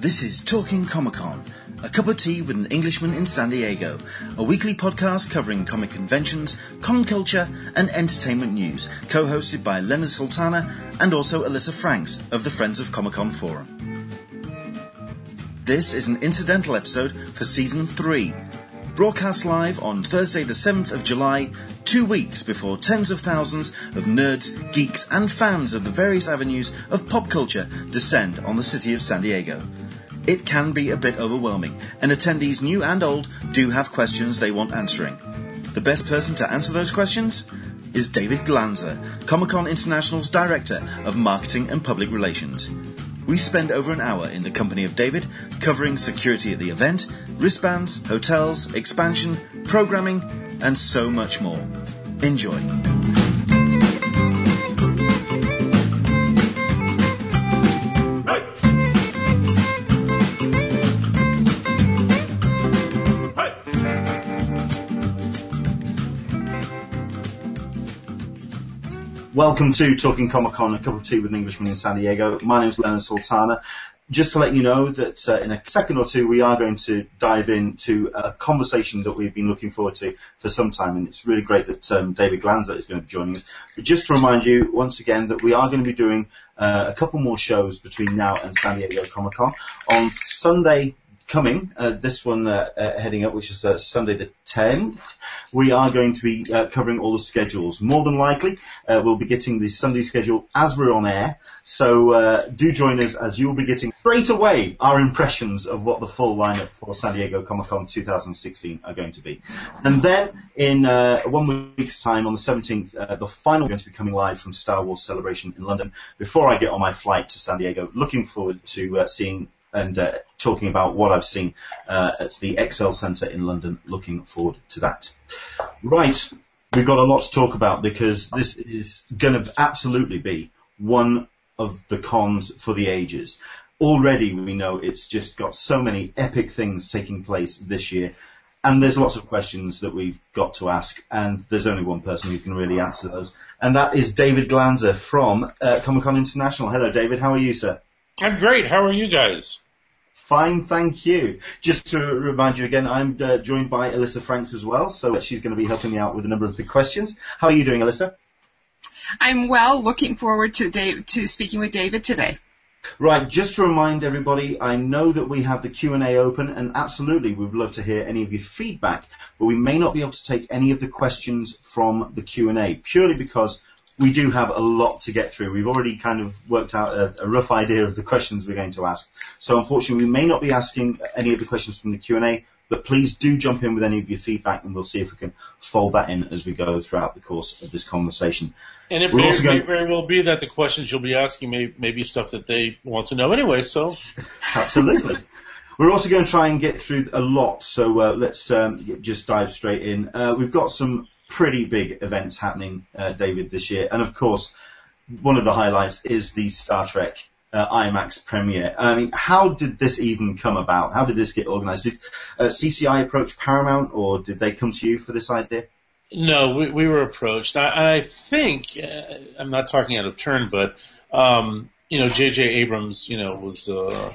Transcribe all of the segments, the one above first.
This is Talking Comic Con, a cup of tea with an Englishman in San Diego, a weekly podcast covering comic conventions, con culture, and entertainment news, co hosted by Leonard Sultana and also Alyssa Franks of the Friends of Comic Con Forum. This is an incidental episode for season 3, broadcast live on Thursday, the 7th of July, two weeks before tens of thousands of nerds, geeks, and fans of the various avenues of pop culture descend on the city of San Diego. It can be a bit overwhelming, and attendees new and old do have questions they want answering. The best person to answer those questions is David Glanzer, Comic Con International's Director of Marketing and Public Relations. We spend over an hour in the company of David covering security at the event, wristbands, hotels, expansion, programming, and so much more. Enjoy. Welcome to Talking Comic Con, a cup of tea with an Englishman in San Diego. My name is Leonard Sultana. Just to let you know that uh, in a second or two we are going to dive into a conversation that we've been looking forward to for some time, and it's really great that um, David Glanzer is going to be joining us. But just to remind you once again that we are going to be doing uh, a couple more shows between now and San Diego Comic Con on Sunday coming, uh, this one uh, uh, heading up, which is uh, Sunday the 10th, we are going to be uh, covering all the schedules. More than likely, uh, we'll be getting the Sunday schedule as we're on air. So do join us as you'll be getting straight away our impressions of what the full lineup for San Diego Comic Con 2016 are going to be. And then in one week's time, on the 17th, the final is going to be coming live from Star Wars Celebration in London. Before I get on my flight to San Diego, looking forward to seeing and uh, talking about what I've seen uh, at the ExCeL Centre in London. Looking forward to that. Right, we've got a lot to talk about because this is going to absolutely be one of the cons for the ages. Already we know it's just got so many epic things taking place this year. And there's lots of questions that we've got to ask, and there's only one person who can really answer those, and that is David Glanzer from uh, Comic Con International. Hello, David. How are you, sir? I'm great. How are you guys? Fine, thank you. Just to remind you again, I'm uh, joined by Alyssa Franks as well, so she's going to be helping me out with a number of the questions. How are you doing, Alyssa? I'm well. Looking forward to Dave, to speaking with David today. Right, just to remind everybody, I know that we have the Q&A open and absolutely we'd love to hear any of your feedback, but we may not be able to take any of the questions from the Q&A purely because we do have a lot to get through. We've already kind of worked out a, a, rough idea of the questions we're going to ask. So unfortunately, we may not be asking any of the questions from the Q&A, but please do jump in with any of your feedback and we'll see if we can fold that in as we go throughout the course of this conversation. And it may, going... very well be that the questions you'll be asking may, may be stuff that they want to know anyway, so. Absolutely. We're also going to try and get through a lot, so uh, let's um, just dive straight in. Uh, we've got some pretty big events happening, uh, David, this year. And of course, one of the highlights is the Star Trek uh, IMAX premiere. I mean, how did this even come about? How did this get organized? Did uh, CCI approach Paramount or did they come to you for this idea? No, we, we were approached. I, I think, uh, I'm not talking out of turn, but, um, you know, J.J. Abrams, you know, was, uh,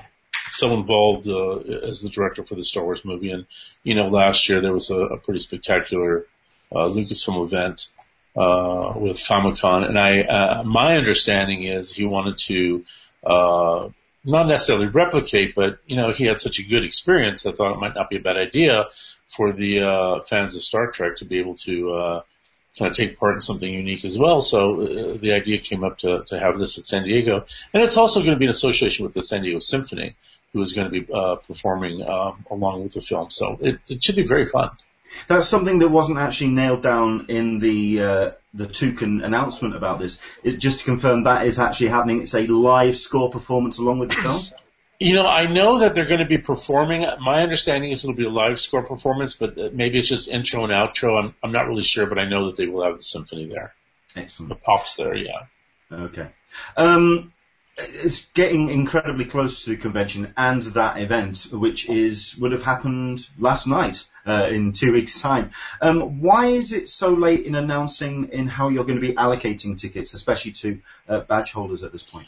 so involved, uh, as the director for the Star Wars movie. And, you know, last year there was a, a pretty spectacular uh, Lucasfilm event uh, with Comic Con, and I uh, my understanding is he wanted to uh, not necessarily replicate, but you know he had such a good experience. I thought it might not be a bad idea for the uh, fans of Star Trek to be able to uh, kind of take part in something unique as well. So uh, the idea came up to to have this at San Diego, and it's also going to be in association with the San Diego Symphony, who is going to be uh, performing um, along with the film. So it, it should be very fun. That's something that wasn't actually nailed down in the uh, the Toucan announcement about this. It, just to confirm, that is actually happening. It's a live score performance along with the film. You know, I know that they're going to be performing. My understanding is it'll be a live score performance, but maybe it's just intro and outro. I'm I'm not really sure, but I know that they will have the symphony there. Excellent. The pops there, yeah. Okay. Um, it's getting incredibly close to the convention and that event, which is would have happened last night uh, in two weeks' time. Um, why is it so late in announcing in how you're going to be allocating tickets, especially to uh, badge holders at this point?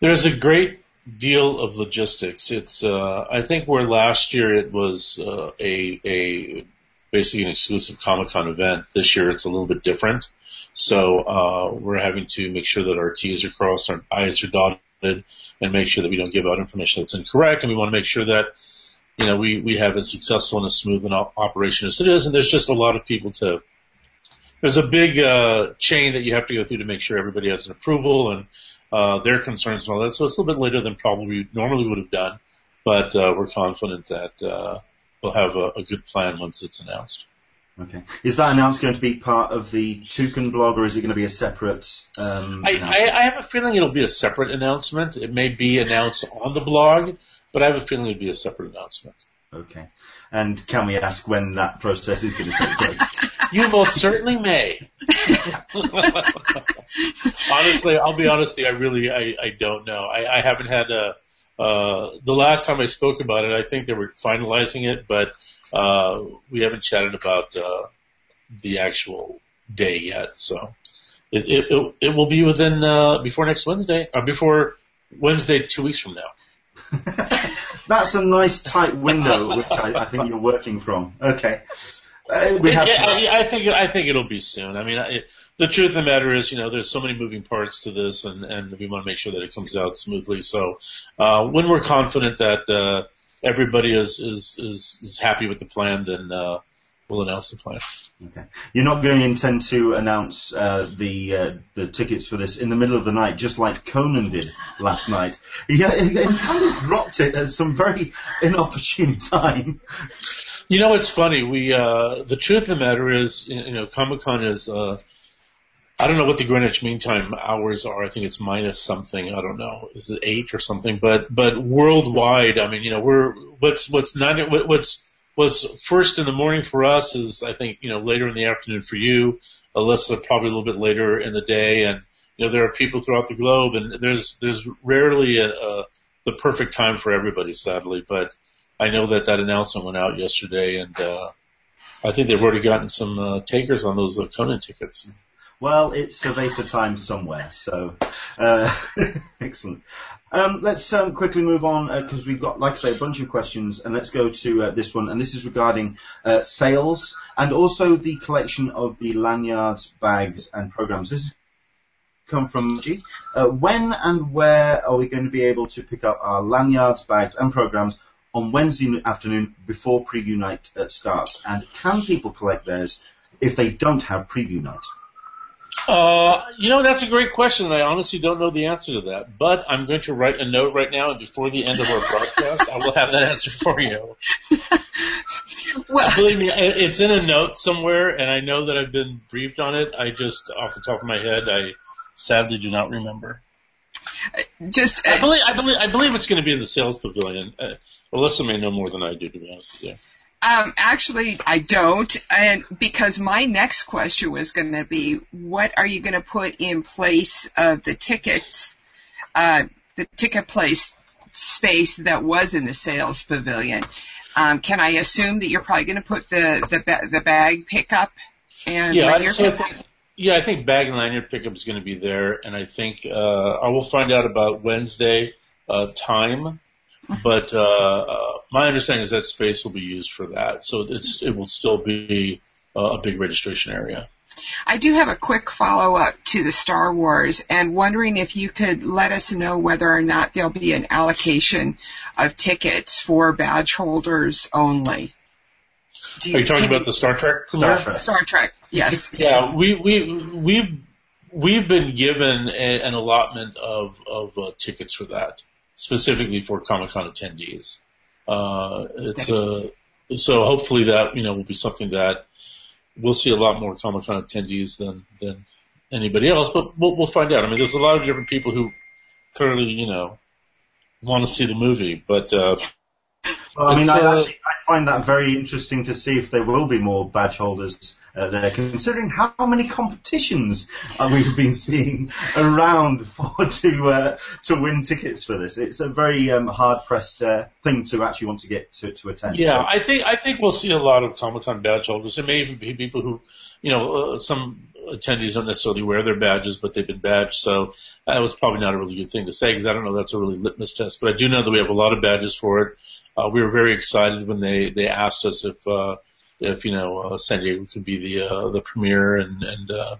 There's a great deal of logistics. It's uh, I think where last year it was uh, a a basically an exclusive Comic Con event. This year it's a little bit different. So uh, we're having to make sure that our T's are crossed, our I's are dotted, and make sure that we don't give out information that's incorrect. And we want to make sure that you know we we have as successful and as smooth an operation as it is. And there's just a lot of people to there's a big uh, chain that you have to go through to make sure everybody has an approval and uh, their concerns and all that. So it's a little bit later than probably we normally would have done, but uh, we're confident that uh, we'll have a, a good plan once it's announced. Okay. Is that announced going to be part of the Toucan blog, or is it going to be a separate? Um, I, I, I have a feeling it'll be a separate announcement. It may be announced on the blog, but I have a feeling it'll be a separate announcement. Okay. And can we ask when that process is going to take place? You most certainly may. Honestly, I'll be honest I really, I, I don't know. I, I haven't had a, uh, the last time I spoke about it, I think they were finalizing it, but, uh, we haven't chatted about, uh, the actual day yet, so. It, it, it, it will be within, uh, before next Wednesday, or before Wednesday two weeks from now. That's a nice tight window, which I, I think you're working from. Okay. Uh, we have yeah, I, I think I think it'll be soon. I mean, I, the truth of the matter is, you know, there's so many moving parts to this, and and we want to make sure that it comes out smoothly. So, uh, when we're confident that uh, everybody is is is is happy with the plan, then uh, we'll announce the plan. Okay. You're not going to intend to announce uh, the uh, the tickets for this in the middle of the night, just like Conan did last night. Yeah, he, he kind of dropped it at some very inopportune time. You know, it's funny. We uh, the truth of the matter is, you know, Comic Con is. Uh, I don't know what the Greenwich Mean Time hours are. I think it's minus something. I don't know. Is it eight or something? But but worldwide, I mean, you know, we're what's what's nine what's was first in the morning for us is I think you know later in the afternoon for you, Alyssa probably a little bit later in the day, and you know there are people throughout the globe, and there's there's rarely a, a the perfect time for everybody, sadly. But I know that that announcement went out yesterday, and uh, I think they've already gotten some uh, takers on those Conan tickets. Well, it's Cerveza time somewhere, so uh, excellent. Um, let's um, quickly move on because uh, we've got, like I say, a bunch of questions, and let's go to uh, this one. And this is regarding uh, sales and also the collection of the lanyards, bags, and programs. This is come from G. Uh, when and where are we going to be able to pick up our lanyards, bags, and programs on Wednesday afternoon before preview night starts? And can people collect theirs if they don't have preview night? Uh, you know, that's a great question, and I honestly don't know the answer to that. But I'm going to write a note right now, and before the end of our broadcast, I will have that answer for you. well, believe me, it's in a note somewhere, and I know that I've been briefed on it. I just, off the top of my head, I sadly do not remember. Just, uh, I believe, I believe, I believe it's going to be in the sales pavilion. Uh, Alyssa may know more than I do, to be honest with you. Um, actually, I don't, and because my next question was going to be, what are you going to put in place of the tickets, uh, the ticket place space that was in the sales pavilion? Um, can I assume that you're probably going to put the the the bag pickup and yeah, lanyard so I pickup? think, yeah, I think bag and lanyard pickup is going to be there, and I think uh, I will find out about Wednesday uh, time. But uh, uh, my understanding is that space will be used for that, so it's it will still be uh, a big registration area. I do have a quick follow up to the Star Wars and wondering if you could let us know whether or not there'll be an allocation of tickets for badge holders only. You, Are you talking about the Star Trek? Star Trek. Star Trek, yes. Yeah, we we we've we've been given a, an allotment of of uh, tickets for that specifically for Comic Con attendees. Uh, it's uh, so hopefully that you know will be something that we'll see a lot more Comic Con attendees than than anybody else, but we'll, we'll find out. I mean, there's a lot of different people who clearly you know want to see the movie, but uh, well, I mean, I, uh, actually, I find that very interesting to see if there will be more badge holders uh, there, considering how many competitions uh, we've been seeing around for to uh, to win tickets for this. It's a very um, hard pressed uh, thing to actually want to get to, to attend. Yeah, So- I think I think we'll see a lot of Comic Con badge holders. There may even be people who, you know, uh, some attendees don't necessarily wear their badges, but they've been badged. So that was probably not a really good thing to say because I don't know that's a really litmus test. But I do know that we have a lot of badges for it. Uh, we were very excited when they they asked us if uh, if you know uh, San Diego could be the uh, the premiere, and and uh,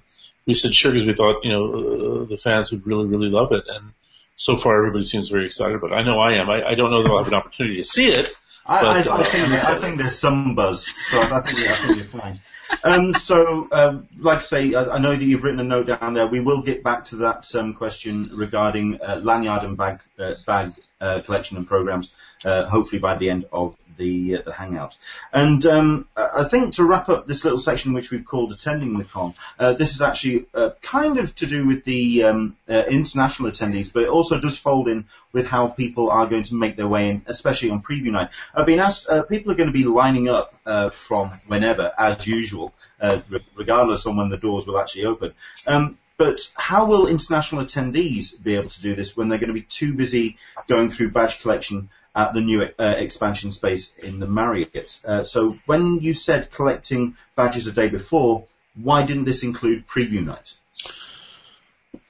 we said sure because we thought you know uh, the fans would really really love it, and so far everybody seems very excited. But I know I am. I, I don't know that I'll have an opportunity to see it. I, But, I, I uh, think I think there's some buzz, so I think I think you're fine. Um, so, um, like I say, I, I know that you've written a note down there. We will get back to that um, question regarding uh, lanyard and bag uh, bag uh, collection and programs, uh, hopefully by the end of the uh, the hangout. And um, I think to wrap up this little section, which we've called attending the con, uh, this is actually uh, kind of to do with the um, uh, international attendees, but it also does fold in with how people are going to make their way in, especially on preview night. I've been asked, people are going to be lining up from whenever, as usual, re- regardless on when the doors will actually open. Um, but how will international attendees be able to do this when they're going to be too busy going through badge collection at the new uh, expansion space in the Marriott? Uh, so when you said collecting badges a day before, why didn't this include preview night?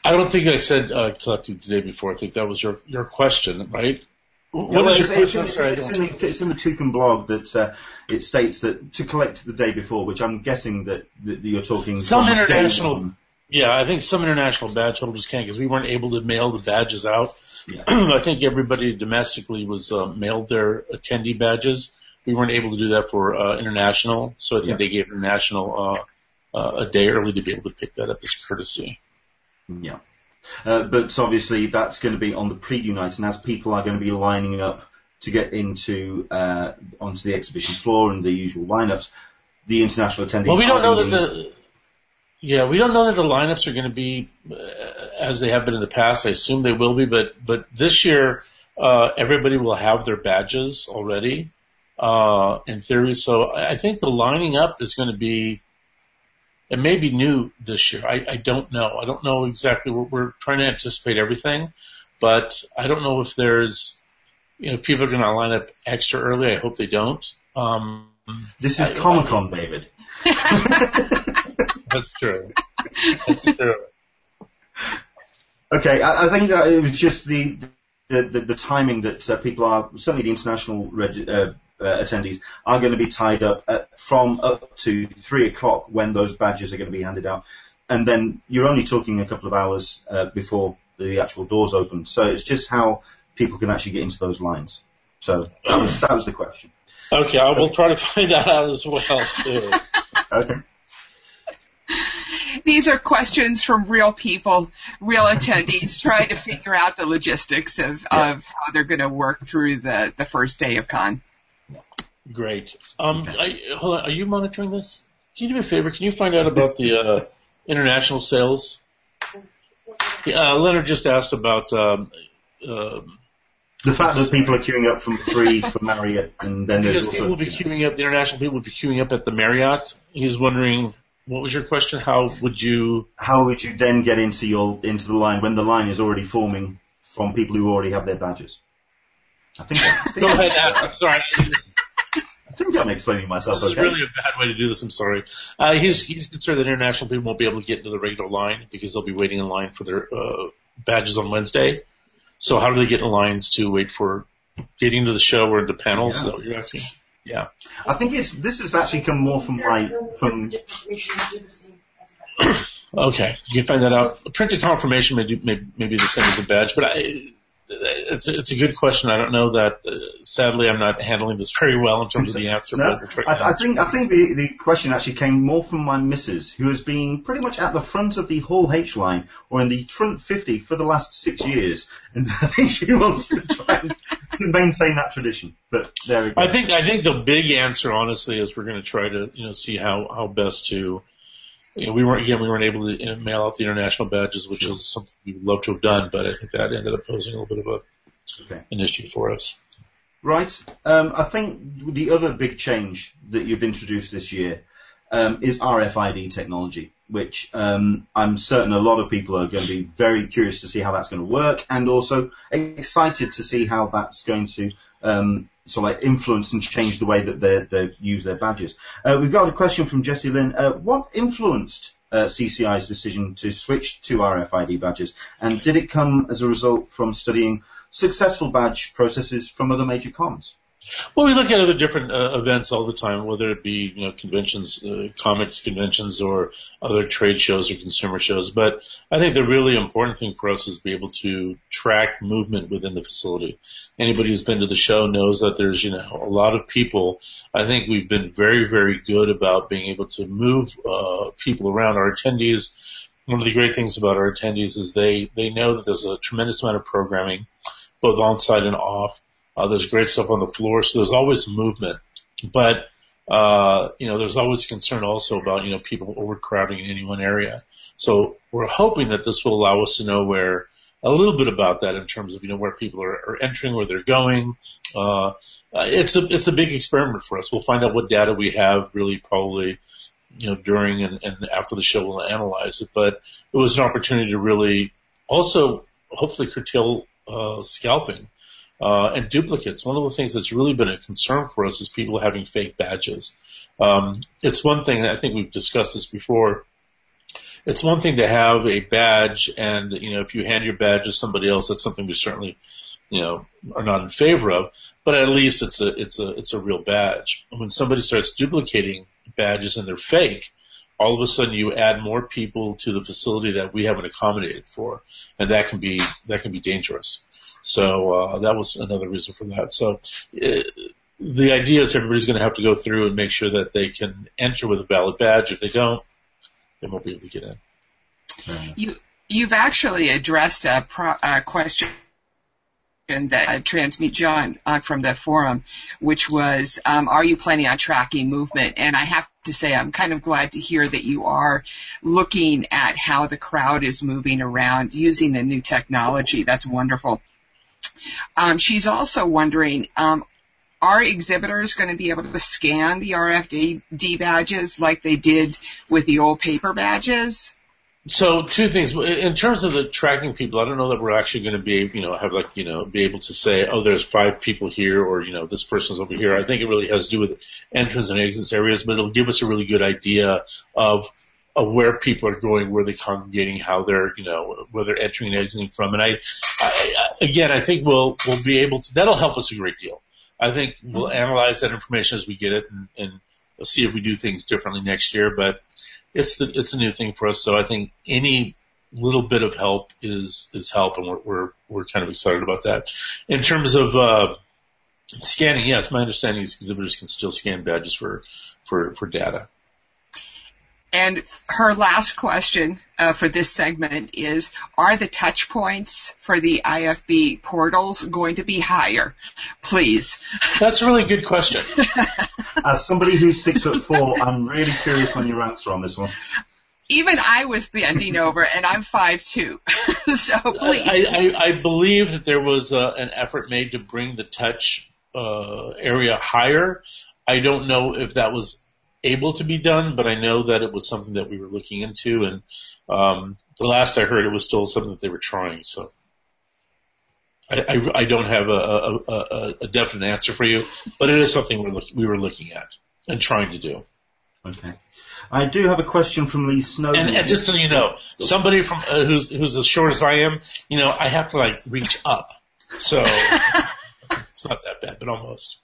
I don't think I said uh, collecting the day before. I think that was your your question, right? What Well, is it's, your it's, question? It's, sorry, it's in the, it's in the Toucan blog that uh, it states that to collect the day before, which I'm guessing that, that you're talking Some international-. Yeah, I think some international badge holders can't because we weren't able to mail the badges out. Yeah. I think everybody domestically was uh, mailed their attendee badges. We weren't able to do that for uh, international, so I think Yeah. they gave international uh, uh, a day early to be able to pick that up as courtesy. Yeah. Uh, but obviously that's going to be on the preview night, and as people are going to be lining up to get into uh, onto the exhibition floor and the usual lineups, the international attendees. Well, we don't know that the yeah, we don't know that the lineups are going to be uh, as they have been in the past. I assume they will be, but but this year uh, everybody will have their badges already uh, in theory. So I I think the lining up is going to be. It may be new this year. I, I don't know. I don't know exactly. We're, we're trying to anticipate everything, but I don't know if there's, you know, people are going to line up extra early. I hope they don't. Um, This is I- Comic Con, David. that's true. That's true. Okay, I, I think that it was just the the, the, the timing that uh, people are certainly the international reg, uh, uh, attendees are going to be tied up at, from up to three o'clock when those badges are going to be handed out, and then you're only talking a couple of hours uh, before the actual doors open. So it's just how people can actually get into those lines. So that was, that was the question. Okay, I will try to find that out as well too. Okay. These are questions from real people, real attendees trying to figure out the logistics of, of how they're going to work through the, the first day of con. Great. Um, I, hold on. Are you monitoring this? Can you do me a favor? Can you find out about the uh, international sales? Yeah, uh, Leonard just asked about. Um, um, The fact that people are queuing up from three for Marriott, and then there's because also people will be queuing up. The international people will be queuing up at the Marriott. He's wondering what was your question? How would you? how would you then get into your into the line when the line is already forming from people who already have their badges? I think I think Go ahead. Ask. I'm sorry. I think I'm explaining myself This is really a bad way to do this. I'm sorry. Uh, he's he's concerned that international people won't be able to get into the regular line because they'll be waiting in line for their uh, badges on Wednesday. So how do they get in lines to wait for getting to the show or the panels? Is that what you're asking? Yeah. I think it's this has actually come more from my from Okay. You can find that out. Printed confirmation may, do, may, may be the same as a badge, but I, it's a, it's a good question. I don't know that. Uh, sadly, I'm not handling this very well in terms of the answer. no, but we'll try to I, I think I think the, the question actually came more from my missus, who has been pretty much at the front of the Hall H line or in the front 50 for the last six years, and I think she wants to try and maintain that tradition. But there we go. I think I think the big answer, honestly, is we're going to try to you know see how how best to. You know, we weren't again we weren't able to mail out the international badges, which was something we would love to have done, but I think that ended up posing a little bit of a Okay. an issue for us. Right. Um, I think the other big change that you've introduced this year um, is RFID technology, which um, I'm certain a lot of people are going to be very curious to see how that's going to work, and also excited to see how that's going to um, sort of like influence and change the way that they use their badges. Uh, we've got a question from Jesse Lynn. Uh, what influenced uh, CCI's decision to switch to RFID badges? And did it come as a result from studying successful badge processes from other major cons? Well, we look at other different uh, events all the time, whether it be you know conventions, uh, comics conventions, or other trade shows or consumer shows. But I think the really important thing for us is be able to track movement within the facility. Anybody who's been to the show knows that there's you know a lot of people. I think we've been very very good about being able to move uh, people around. Our attendees. One of the great things about our attendees is they they know that there's a tremendous amount of programming, both on site and off uh, there's great stuff on the floor, so there's always movement. But uh, you know, there's always concern also about you know people overcrowding in any one area. So we're hoping that this will allow us to know where a little bit about that in terms of you know where people are, are entering, where they're going. Uh, it's a it's a big experiment for us. We'll find out what data we have really probably you know during and, and after the show we'll analyze it. But it was an opportunity to really also hopefully curtail uh, scalping uh, and duplicates. One of the things that's really been a concern for us is people having fake badges. Um, it's one thing, I think we've discussed this before. It's one thing to have a badge, and you know, if you hand your badge to somebody else, that's something we certainly, you know, are not in favor of. But at least it's a it's a it's a real badge. And when somebody starts duplicating badges and they're fake, all of a sudden you add more people to the facility that we haven't accommodated for, and that can be that can be dangerous. So uh, that was another reason for that. So uh, the idea is everybody's going to have to go through and make sure that they can enter with a valid badge. If they don't, they won't be able to get in. You you've actually addressed a, pro, a question that uh, Transmute John uh, from the forum, which was, um, are you planning on tracking movement? And I have to say, I'm kind of glad to hear that you are looking at how the crowd is moving around using the new technology. That's wonderful. Um, she's also wondering, um, are exhibitors going to be able to scan the RFID badges like they did with the old paper badges? So two things in terms of the tracking people. I don't know that we're actually going to be, you know, have like, you know, be able to say, oh, there's five people here, or you know, this person's over here. I think it really has to do with entrance and exits areas, but it'll give us a really good idea of of where people are going, where they're congregating, how they're, you know, where they're entering and exiting from. And I, I, again, I think we'll, we'll be able to, that'll help us a great deal. I think we'll analyze that information as we get it and, and we'll see if we do things differently next year, but it's the, it's a new thing for us. So I think any little bit of help is, is help and we're, we're, we're kind of excited about that. In terms of, uh, scanning, yes, my understanding is exhibitors can still scan badges for, for, for data. And her last question uh, for this segment is, are the touch points for the RFID portals going to be higher? Please. That's a really good question. As somebody who's six foot four, I'm really curious on your answer on this one. Even I was bending over, and I'm five two. so please. I, I, I, believe that there was uh, an effort made to bring the touch uh, area higher. I don't know if that was able to be done, but I know that it was something that we were looking into, and um, the last I heard, it was still something that they were trying. So I, I, I don't have a, a, a, a, definite answer for you, but it is something we're look, we were looking at and trying to do. Okay. I do have a question from Lee Snow. And, and just so you know, somebody from uh, who's who's as short as I am, you know, I have to like reach up, so it's not that bad, but almost.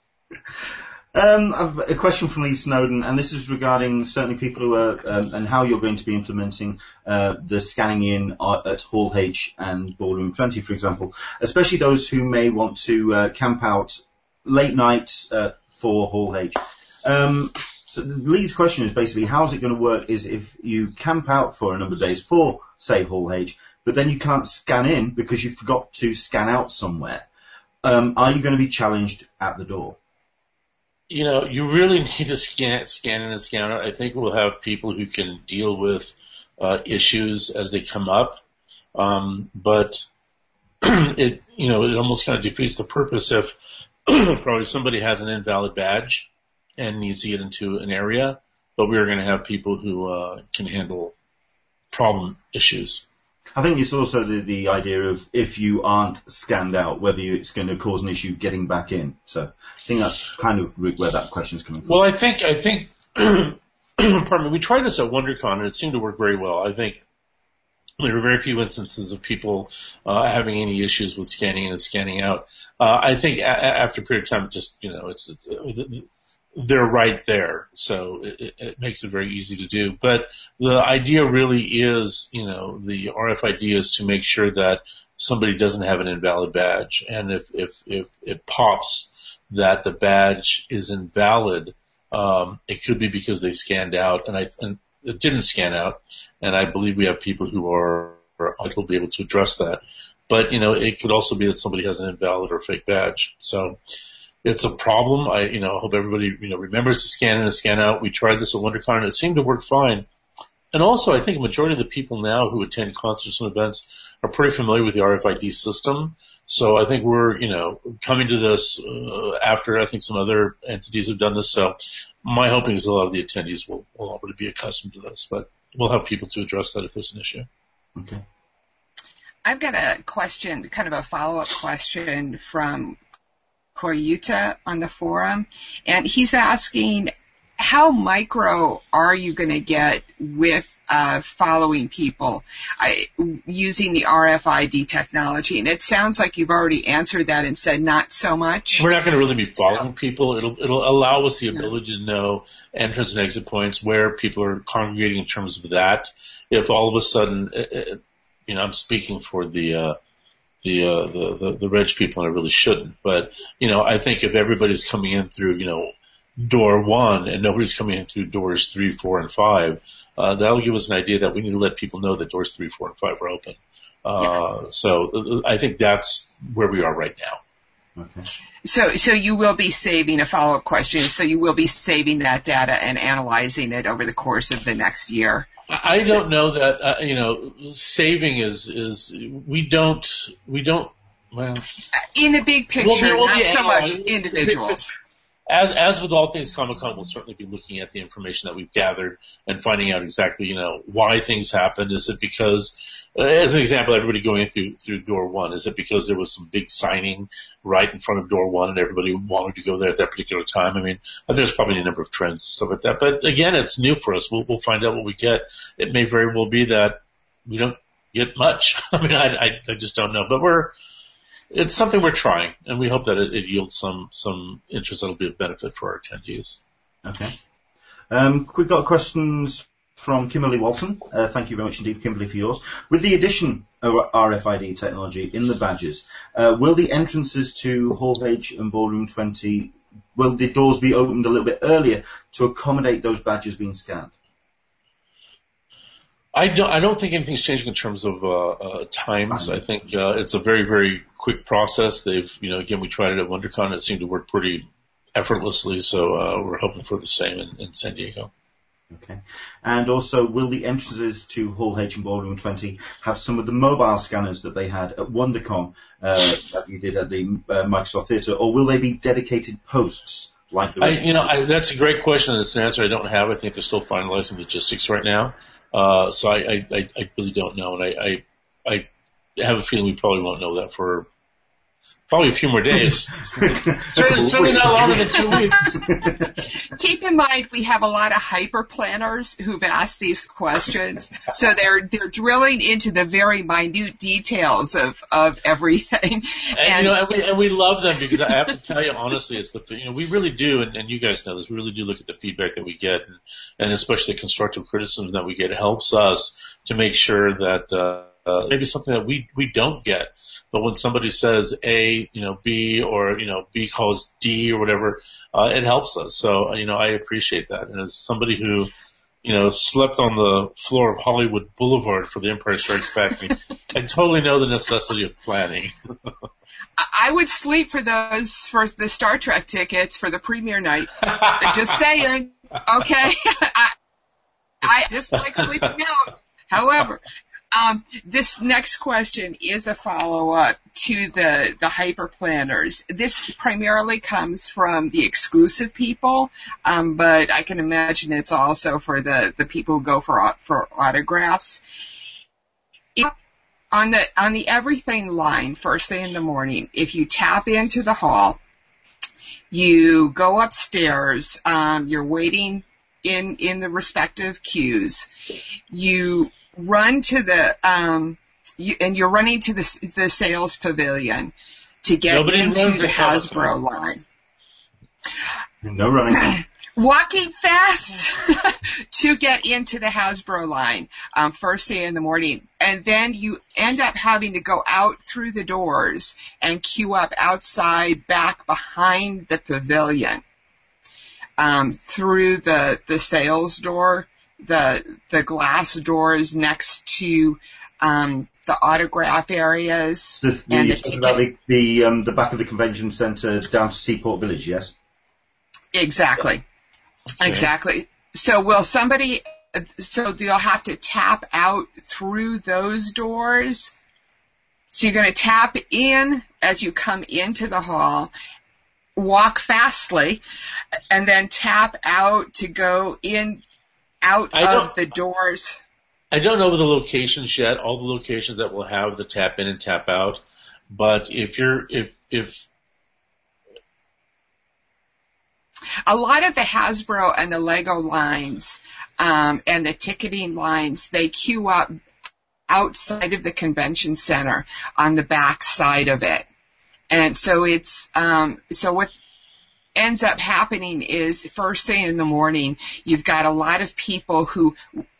Um, I've a question from Lee Snowden, and this is regarding certainly people who are um, and how you're going to be implementing uh, the scanning in at Hall H and Ballroom 20, for example, especially those who may want to uh, camp out late night uh, for Hall H. Um, so Lee's question is basically how's it going to work is if you camp out for a number of days for, say, Hall H, but then you can't scan in because you forgot to scan out somewhere. Um, are you going to be challenged at the door? You know, you really need to scan, scan and scan out. I think we'll have people who can deal with uh, issues as they come up. Um, but it, you know, it almost kind of defeats the purpose if probably somebody has an invalid badge and needs to get into an area, but we're going to have people who uh, can handle problem issues. I think it's also the, the idea of if you aren't scanned out, whether it's going to cause an issue getting back in. So I think that's kind of where that question is coming from. Well, I think I think pardon me, we tried this at WonderCon and it seemed to work very well. I think there were very few instances of people uh, having any issues with scanning in and scanning out. Uh, I think a- after a period of time, just you know, it's, it's they're right there, so it, it makes it very easy to do. But the idea really is, you know, the RFID is to make sure that somebody doesn't have an invalid badge, and if if if it pops that the badge is invalid, um, it could be because they scanned out, and I and it didn't scan out, and I believe we have people who are, will be able to address that. But you know, it could also be that somebody has an invalid or fake badge. So it's a problem. I you know hope everybody you know remembers to scan in and scan out. We tried this at WonderCon and it seemed to work fine. And also, I think a majority of the people now who attend concerts and events are pretty familiar with the RFID system. So I think we're, you know, coming to this uh, after I think some other entities have done this. So my hoping is a lot of the attendees will, will already be accustomed to this, but we'll have people to address that if there's an issue. Okay. I've got a question, kind of a follow-up question from Koyuta on the forum, and he's asking how micro are you going to get with uh, following people I, using the RFID technology? And it sounds like you've already answered that and said not so much. We're not going to really be following so, people. It'll it'll allow us the ability to know entrance and exit points where people are congregating in terms of that. If all of a sudden, uh, uh, you know, I'm speaking for the. Uh, the, uh, the, the, the reg people and I really shouldn't. But, you know, I think if everybody's coming in through, you know, door one and nobody's coming in through doors three, four, and five, uh, that'll give us an idea that we need to let people know that doors three, four, and five are open. Uh, yeah. so uh, I think that's where we are right now. Okay. So, so you will be saving a follow-up question. So you will be saving that data and analyzing it over the course of the next year. I don't know that uh, you know saving is is we don't we don't well. In the big picture we'll be, we'll not so much individuals as as with all things Comic Con, we'll certainly be looking at the information that we've gathered and finding out exactly, you know, why things happened. Is it because, as an example, everybody going through through door one? Is it because there was some big signing right in front of door one and everybody wanted to go there at that particular time? I mean, there's probably a number of trends and stuff like that. But again, it's new for us. We'll we'll find out what we get. It may very well be that we don't get much. I mean, I I, I just don't know. But we're it's something we're trying, and we hope that it, it yields some some interest that'll be a benefit for our attendees. Okay. Um, we've got questions from Kimberly Walton. Uh, thank you very much indeed, Kimberly, for yours. With the addition of RFID technology in the badges, uh, will the entrances to Hall H and Ballroom 20, will the doors be opened a little bit earlier to accommodate those badges being scanned? I don't. I don't think anything's changing in terms of uh, uh, times. I think uh, it's a very, very quick process. They've, you know, again, we tried it at WonderCon. It seemed to work pretty effortlessly. So uh, we're hoping for the same in, in San Diego. Okay. And also, will the entrances to Hall H and Ballroom 20 have some of the mobile scanners that they had at WonderCon uh, that you did at the uh, Microsoft Theatre, or will they be dedicated posts? Like the I, you know, I, that's a great question. It's an answer I don't have. I think they're still finalizing logistics right now. Uh, so I, I, I really don't know, and I, I, I have a feeling we probably won't know that for Probably a few more days. certainly, certainly not longer than two weeks. Keep in mind, we have a lot of hyper planners who've asked these questions, so they're they're drilling into the very minute details of of everything. And, and you know, and we, and we love them because I have to tell you honestly, it's the you know we really do, and, and you guys know this. We really do look at the feedback that we get, and, and especially the constructive criticism that we get helps us to make sure that. Uh, uh, maybe something that we we don't get. But when somebody says A, you know, B, or you know, B calls D or whatever, uh, it helps us. So you know, I appreciate that. And as somebody who you know, slept on the floor of Hollywood Boulevard for The Empire Strikes Back. I totally know the necessity of planning. I would sleep for those for the Star Trek tickets for the premiere night. just saying. Okay. I, I just like sleeping out. However, um, this next question is a follow-up to the, the hyper planners. This primarily comes from the exclusive people, um, but I can imagine it's also for the, the people who go for, for autographs. If, on the, on the everything line, first thing in the morning, if you tap into the hall, you go upstairs, um, you're waiting in in the respective queues. You run to the um, you, and you're running to the the sales pavilion to get Nobody into the the Hasbro line. No running. walking fast to get into the Hasbro line um, first thing in the morning, and then you end up having to go out through the doors and queue up outside, back behind the pavilion, um, through the the sales door, the the glass doors next to um, the autograph areas The, the, and the ticket. the, the, um, the back of the convention centre down to Seaport Village, yes? Exactly. Exactly. So will somebody, so they'll have to tap out through those doors. So you're going to tap in as you come into the hall, walk fastly, and then tap out to go in, out of the doors. I don't know the locations yet, all the locations that will have the tap in and tap out. But if you're, if, if, a lot of the Hasbro and the Lego lines um, and the ticketing lines, they queue up outside of the convention center on the back side of it. And so it's, um, so what ends up happening is first thing in the morning, you've got a lot of people who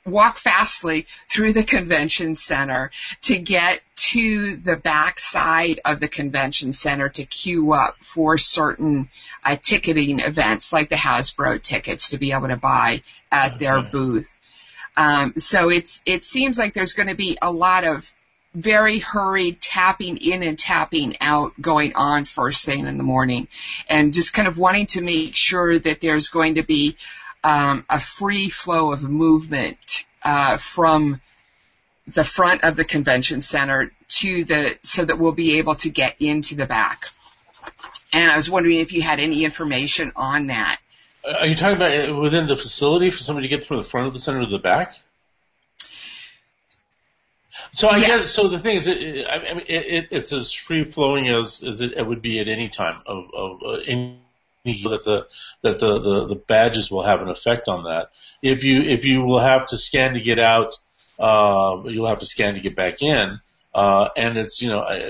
walk fastly through the convention center to get to the back side of the convention center to queue up for certain uh, ticketing events like the Hasbro tickets to be able to buy at their booth. Um, so it's it seems like there's going to be a lot of very hurried tapping in and tapping out going on first thing in the morning, and just kind of wanting to make sure that there's going to be um, a free flow of movement uh, from the front of the convention center to the so that we'll be able to get into the back. And I was wondering if you had any information on that. are you talking about uh, within the facility for somebody to get from the front of the center to the back? So I Yes. guess so. The thing is, it, it, I mean, it, it, it's as free flowing as, as it, would be at any time of, of uh, any that the that the, the the badges will have an effect on that. If you if you will have to scan to get out, uh, you'll have to scan to get back in. Uh, and it's you know I,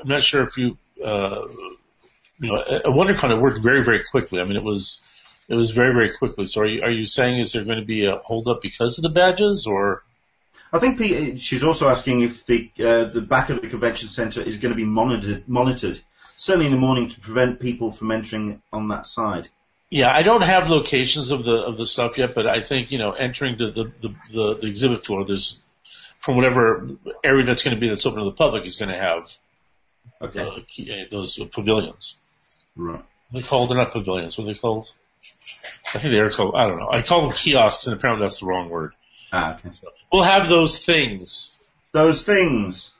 I'm not sure if you uh, you know a WonderCon it worked very very quickly. I mean it was it was very very quickly. So are you are you saying is there going to be a holdup because of the badges or? I think Pete, she's also asking if the uh, the back of the convention centre is going to be monitored, monitored, certainly in the morning to prevent people from entering on that side. Yeah, I don't have locations of the of the stuff yet, but I think you know entering the the the, the, the exhibit floor, there's from whatever area that's going to be that's open to the public is going to have Okay, uh, key, uh, those pavilions. right. They called they're not pavilions. What are they called? I think they are called. I don't know. I call them kiosks, and apparently that's the wrong word. Ah, okay. We'll have those things. Those things.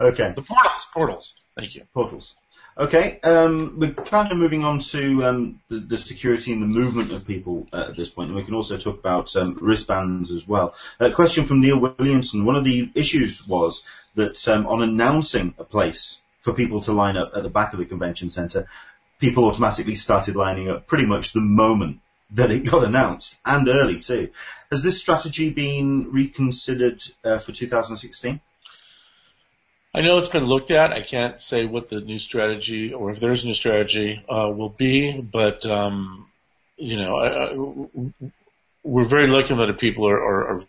Okay, The portals. Portals. Thank you. portals. Okay, um, we're kind of moving on to um, the, the security and the movement of people uh, at this point, and we can also talk about um, wristbands as well. A question from Neil Williamson. One of the issues was that um, on announcing a place for people to line up at the back of the convention centre, people automatically started lining up pretty much the moment that it got announced, and early too. Has this strategy been reconsidered uh, for 2016? I know it's been looked at. I can't say what the new strategy or if there's a new strategy uh, will be, but um, you know, I, I, we're very lucky that the people are, are, are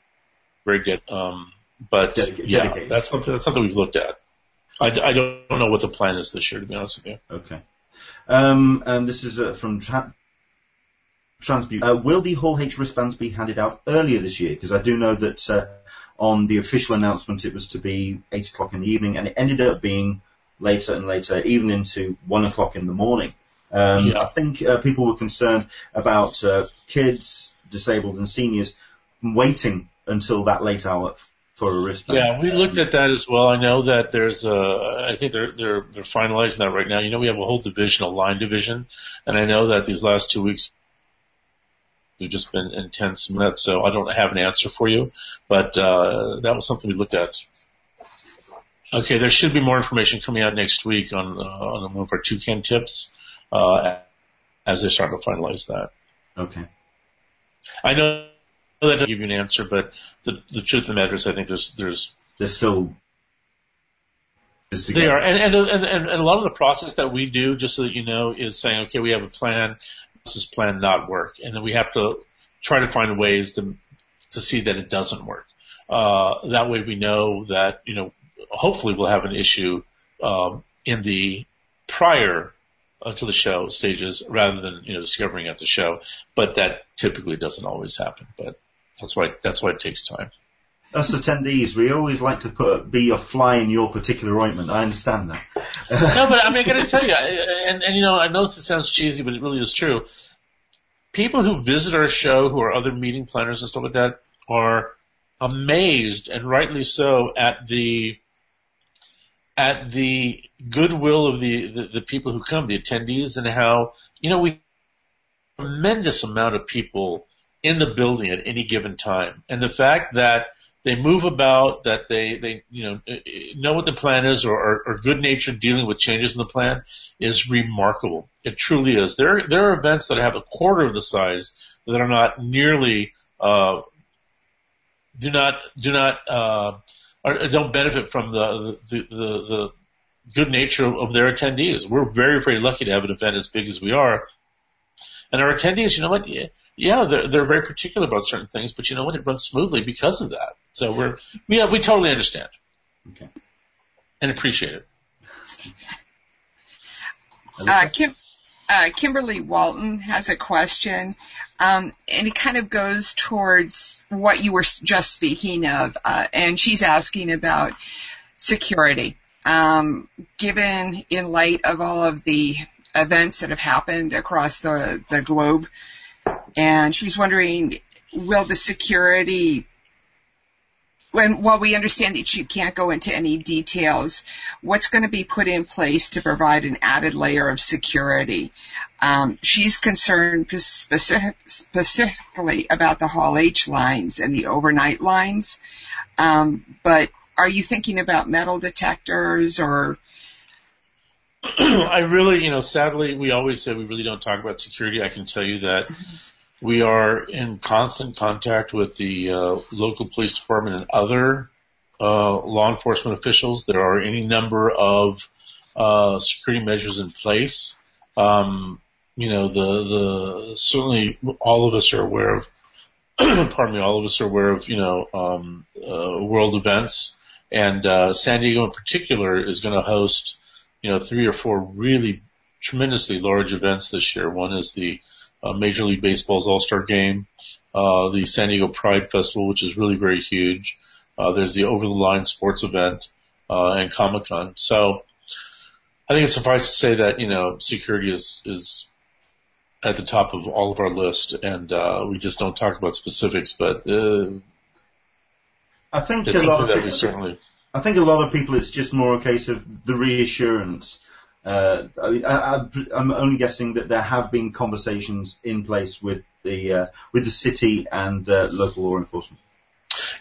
very good. Um, but Dedica- yeah, that's something that's something we've looked at. I, I don't know what the plan is this year, to be honest with you. Okay. Um, and this is uh, from Tra- Transmute. Uh, will the Hall H wristbands be handed out earlier this year? Because I do know that uh, on the official announcement it was to be 8 o'clock in the evening, and it ended up being later and later, even into 1 o'clock in the morning. Um, Yeah. I think uh, people were concerned about uh, kids, disabled, and seniors waiting until that late hour f- for a wristband. Yeah, we looked Um, at that as well. I know that there's a, I think they're, they're, they're finalizing that right now. You know, we have a whole division, a line division, and I know that these last two weeks have just been intense minutes, so I don't have an answer for you, but, uh, that was something we looked at. Okay, there should be more information coming out next week on, uh, on one of our toucan tips, uh, as they start to finalize that. Okay. I know that doesn't give you an answer, but the the truth of the matter is, I think there's there's There's still. they are, and, and and and a lot of the process that we do, just so that you know, is saying, okay, we have a plan. This plan not work? And then we have to try to find ways to to see that it doesn't work. Uh, that way, we know that you know, hopefully, we'll have an issue um, in the prior uh, to the show stages rather than you know discovering at the show. But that typically doesn't always happen. But that's why that's why it takes time. Us attendees, we always like to put be a fly in your particular ointment. I understand that. no, but I mean, I got to tell you, and and you know, I know this sounds cheesy, but it really is true. People who visit our show, who are other meeting planners and stuff like that, are amazed, and rightly so, at the at the goodwill of the, the, the people who come, the attendees, and how you know we tremendous amount of people in the building at any given time, and the fact that they move about, that they, they, you know, know what the plan is or are, are good natured dealing with changes in the plan is remarkable. It truly is. There, there are events that have a quarter of the size that are not nearly, uh, do not, do not, uh, or don't benefit from the, the, the, the good nature of their attendees. We're very, very lucky to have an event as big as we are. And our attendees, you know what? Yeah, they're, they're very particular about certain things, but you know what? It runs smoothly because of that. So we're, yeah, we totally understand. Okay. And appreciate it. Uh, Kim, uh, Kimberly Walton has a question, um, and it kind of goes towards what you were just speaking of, uh, and she's asking about security. Um, given in light of all of the events that have happened across the, the globe, and she's wondering, will the security when, while we understand that you can't go into any details, what's going to be put in place to provide an added layer of security? Um, she's concerned specific, specifically about the Hall H lines and the overnight lines. Um, but are you thinking about metal detectors or? I really, you know, sadly, we always say we really don't talk about security. I can tell you that we are in constant contact with the uh, local police department and other uh, law enforcement officials. There are any number of uh, security measures in place. Um, you know, the the certainly all of us are aware of. pardon me, all of us are aware of you know um, uh, world events, and uh, San Diego in particular is going to host you know three or four really tremendously large events this year. One is the uh, Major League Baseball's All-Star Game, uh, the San Diego Pride Festival, which is really very huge. Uh, there's the Over the Line Sports event, uh, and Comic Con. So I think it's suffice to say that, you know, security is, is at the top of all of our list and, uh, we just don't talk about specifics, but, uh, I think a lot of people, certainly, I think a lot of people, it's just more a case of the reassurance. Uh, I mean, I, am only guessing that there have been conversations in place with the uh, with the city and uh, local law enforcement.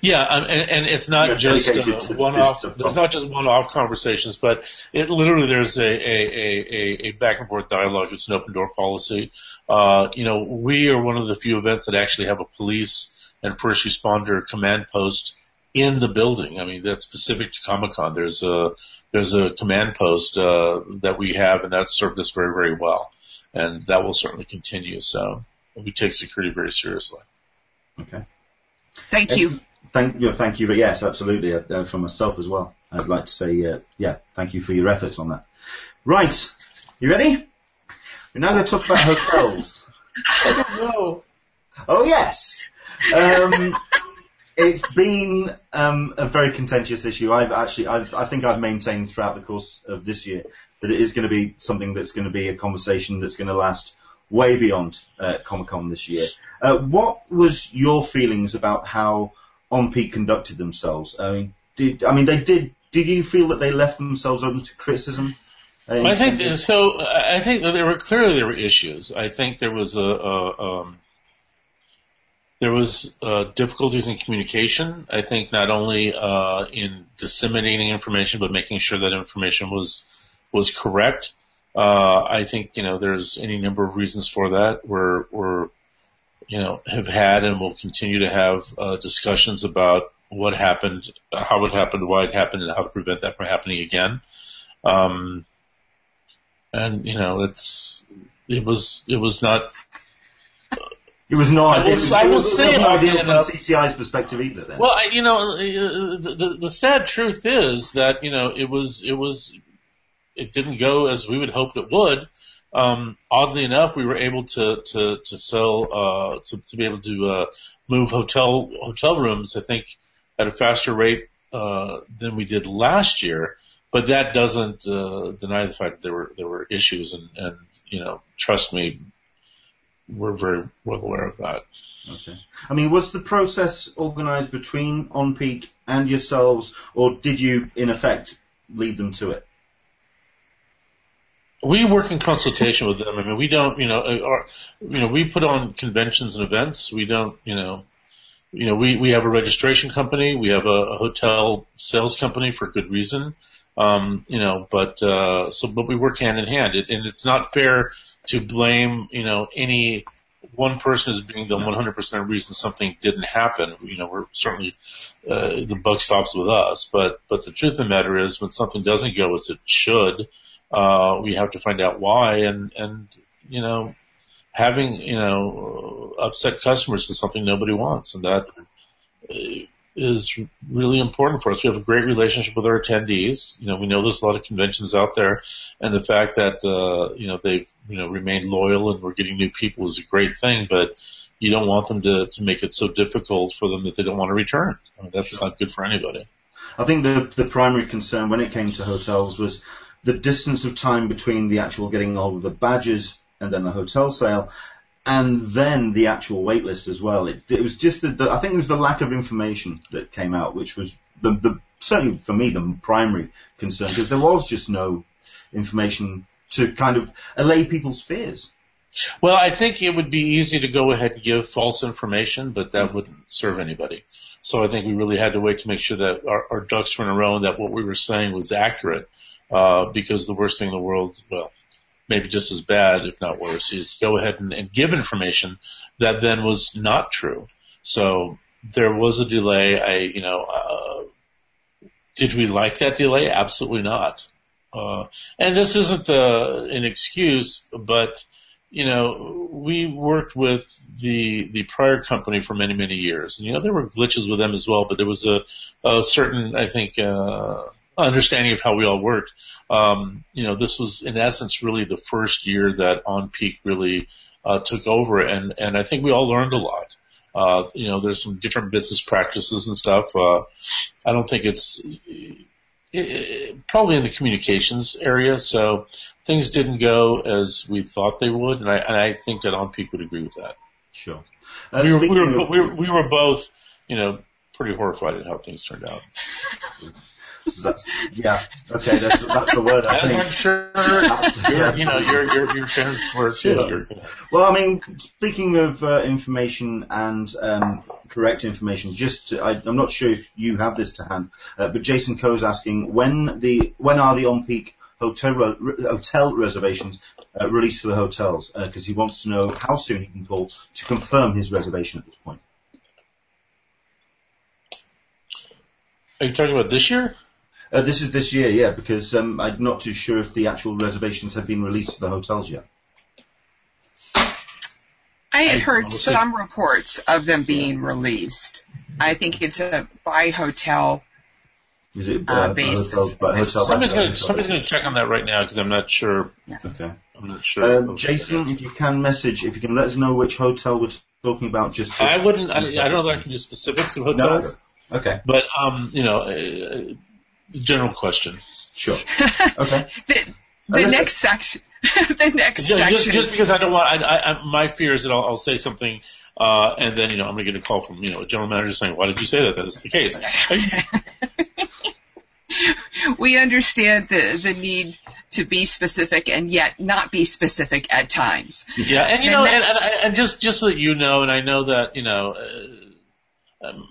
Yeah, um, and, and it's not You're just uh, one-off. There's not just one-off conversations, but it literally there's a a, a, a, a back and forth dialogue. It's an open door policy. Uh, you know, we are one of the few events that actually have a police and first responder command post in the building. I mean, that's specific to Comic Con. There's a there's a command post uh, that we have, and that's served us very very well, and that will certainly continue. So we take security very seriously. Okay. Thank you. Thank you. Thank you. For, yes, absolutely. Uh, for myself as well. I'd like to say, uh, yeah, thank you for your efforts on that. Right. You ready? We're now going to talk about hotels. I don't know. Oh yes. Um, it's been um, a very contentious issue. I've actually, I've, I think I've maintained throughout the course of this year that it is going to be something that's going to be a conversation that's going to last way beyond uh, Comic Con this year. Uh, what was your feelings about how On Peak conducted themselves? I mean, did I mean they did? Did you feel that they left themselves open to criticism? Uh, I think so. I think that there were clearly there were issues. I think there was a, a um, there was uh, difficulties in communication. I think not only uh, in disseminating information, but making sure that information was was correct. Uh, I think you know there's any number of reasons for that. We're we're you know, have had and will continue to have uh, discussions about what happened, how it happened, why it happened, and how to prevent that from happening again. Um, and you know, it's it was it was not. It was not. I will- I will say it was about ideal from uh, CCI's perspective either. Then. Well, I, you know, uh, the, the the sad truth is that you know it was it was it didn't go as we would hoped it would. Um, oddly enough, we were able to to to sell uh, to to be able to uh, move hotel hotel rooms. I think at a faster rate uh, than we did last year. But that doesn't uh, deny the fact that there were there were issues, and, and you know, trust me, we're very well aware of that. Okay. I mean, was the process organised between OnPeak and yourselves, or did you, in effect, lead them to it? We work in consultation with them. I mean, we don't, you know, uh, our, you know, we put on conventions and events. We don't, you know, you know, we, we have a registration company. We have a, a hotel sales company for good reason. Um, you know, but, uh, so, but we work hand in hand. It, and it's not fair to blame, you know, any one person as being the 100% reason something didn't happen. You know, we're certainly, uh, the buck stops with us, but, but the truth of the matter is when something doesn't go as it should, uh, we have to find out why. And, and, you know, having, you know, upset customers is something nobody wants. And that uh, is really important for us. We have a great relationship with our attendees. You know, we know there's a lot of conventions out there and the fact that, uh, you know, they've, you know, remained loyal and we're getting new people is a great thing, but you don't want them to, to make it so difficult for them that they don't want to return. I mean, that's not good for anybody. I think the the primary concern when it came to hotels was the distance of time between the actual getting all of the badges and then the hotel sale, and then the actual wait list as well. It, it was just the, the I think it was the lack of information that came out, which was the, the certainly for me the primary concern because there was just no information to kind of allay people's fears. Well, I think it would be easy to go ahead and give false information, but that wouldn't serve anybody. So I think we really had to wait to make sure that our, our ducks were in a row and that what we were saying was accurate. Uh, because the worst thing in the world, well, maybe just as bad, if not worse, is go ahead and, and give information that then was not true. So there was a delay. I, you know, uh, did we like that delay? Absolutely not. Uh, and this isn't uh, an excuse, but you know, we worked with the the prior company for many many years, and you know there were glitches with them as well, but there was a, a certain, I think, uh, understanding of how we all worked. Um, you know, this was in essence really the first year that On Peak really uh, took over, and and I think we all learned a lot. Uh, you know, there's some different business practices and stuff. Uh, I don't think it's it, probably in the communications area. So things didn't go as we thought they would, and I, and I think that On Peak would agree with that. Sure. Uh, we, were, we, were, we, were, we were both, you know, pretty horrified at how things turned out. That's, yeah. Okay, that's that's the word. I As think. I'm sure, Yeah, you know, your your your fans were too. Sure. You know. Well, I mean, speaking of uh, information and um, correct information, just to, I, I'm not sure if you have this to hand, uh, but Jason Coe's asking when the when are the on-peak hotel re- re- hotel reservations uh, released to the hotels because he wants to know how soon he can call to confirm his reservation at this point. Are you talking about this year? Uh, this is this year, yeah, because um, I'm not too sure if the actual reservations have been released to the hotels yet. I had heard honestly- some reports of them being released. I think it's a by hotel. Is it Uh, uh, basis. hotel, hotel Somebody's by gonna hotel somebody's gonna check on that right now because I'm not sure. Okay. I'm not sure. Um, Jason, if you can message, if you can let us know which hotel we're talking about, just to- I wouldn't. I, I don't know if I can do specifics of hotels, No. Okay, but um, you know, uh, general question. sure. Okay. The, the Unless- next section. the next Yeah, just, section. just because I don't want, I, I, I, my fear is that I'll, I'll say something, uh, and then, you know, I'm going to get a call from, you know, a general manager saying, why did you say that? That isn't the case. we understand the the need to be specific and yet not be specific at times. yeah, and you And know, and, and, and just, just so that you know, and I know that, you know, uh,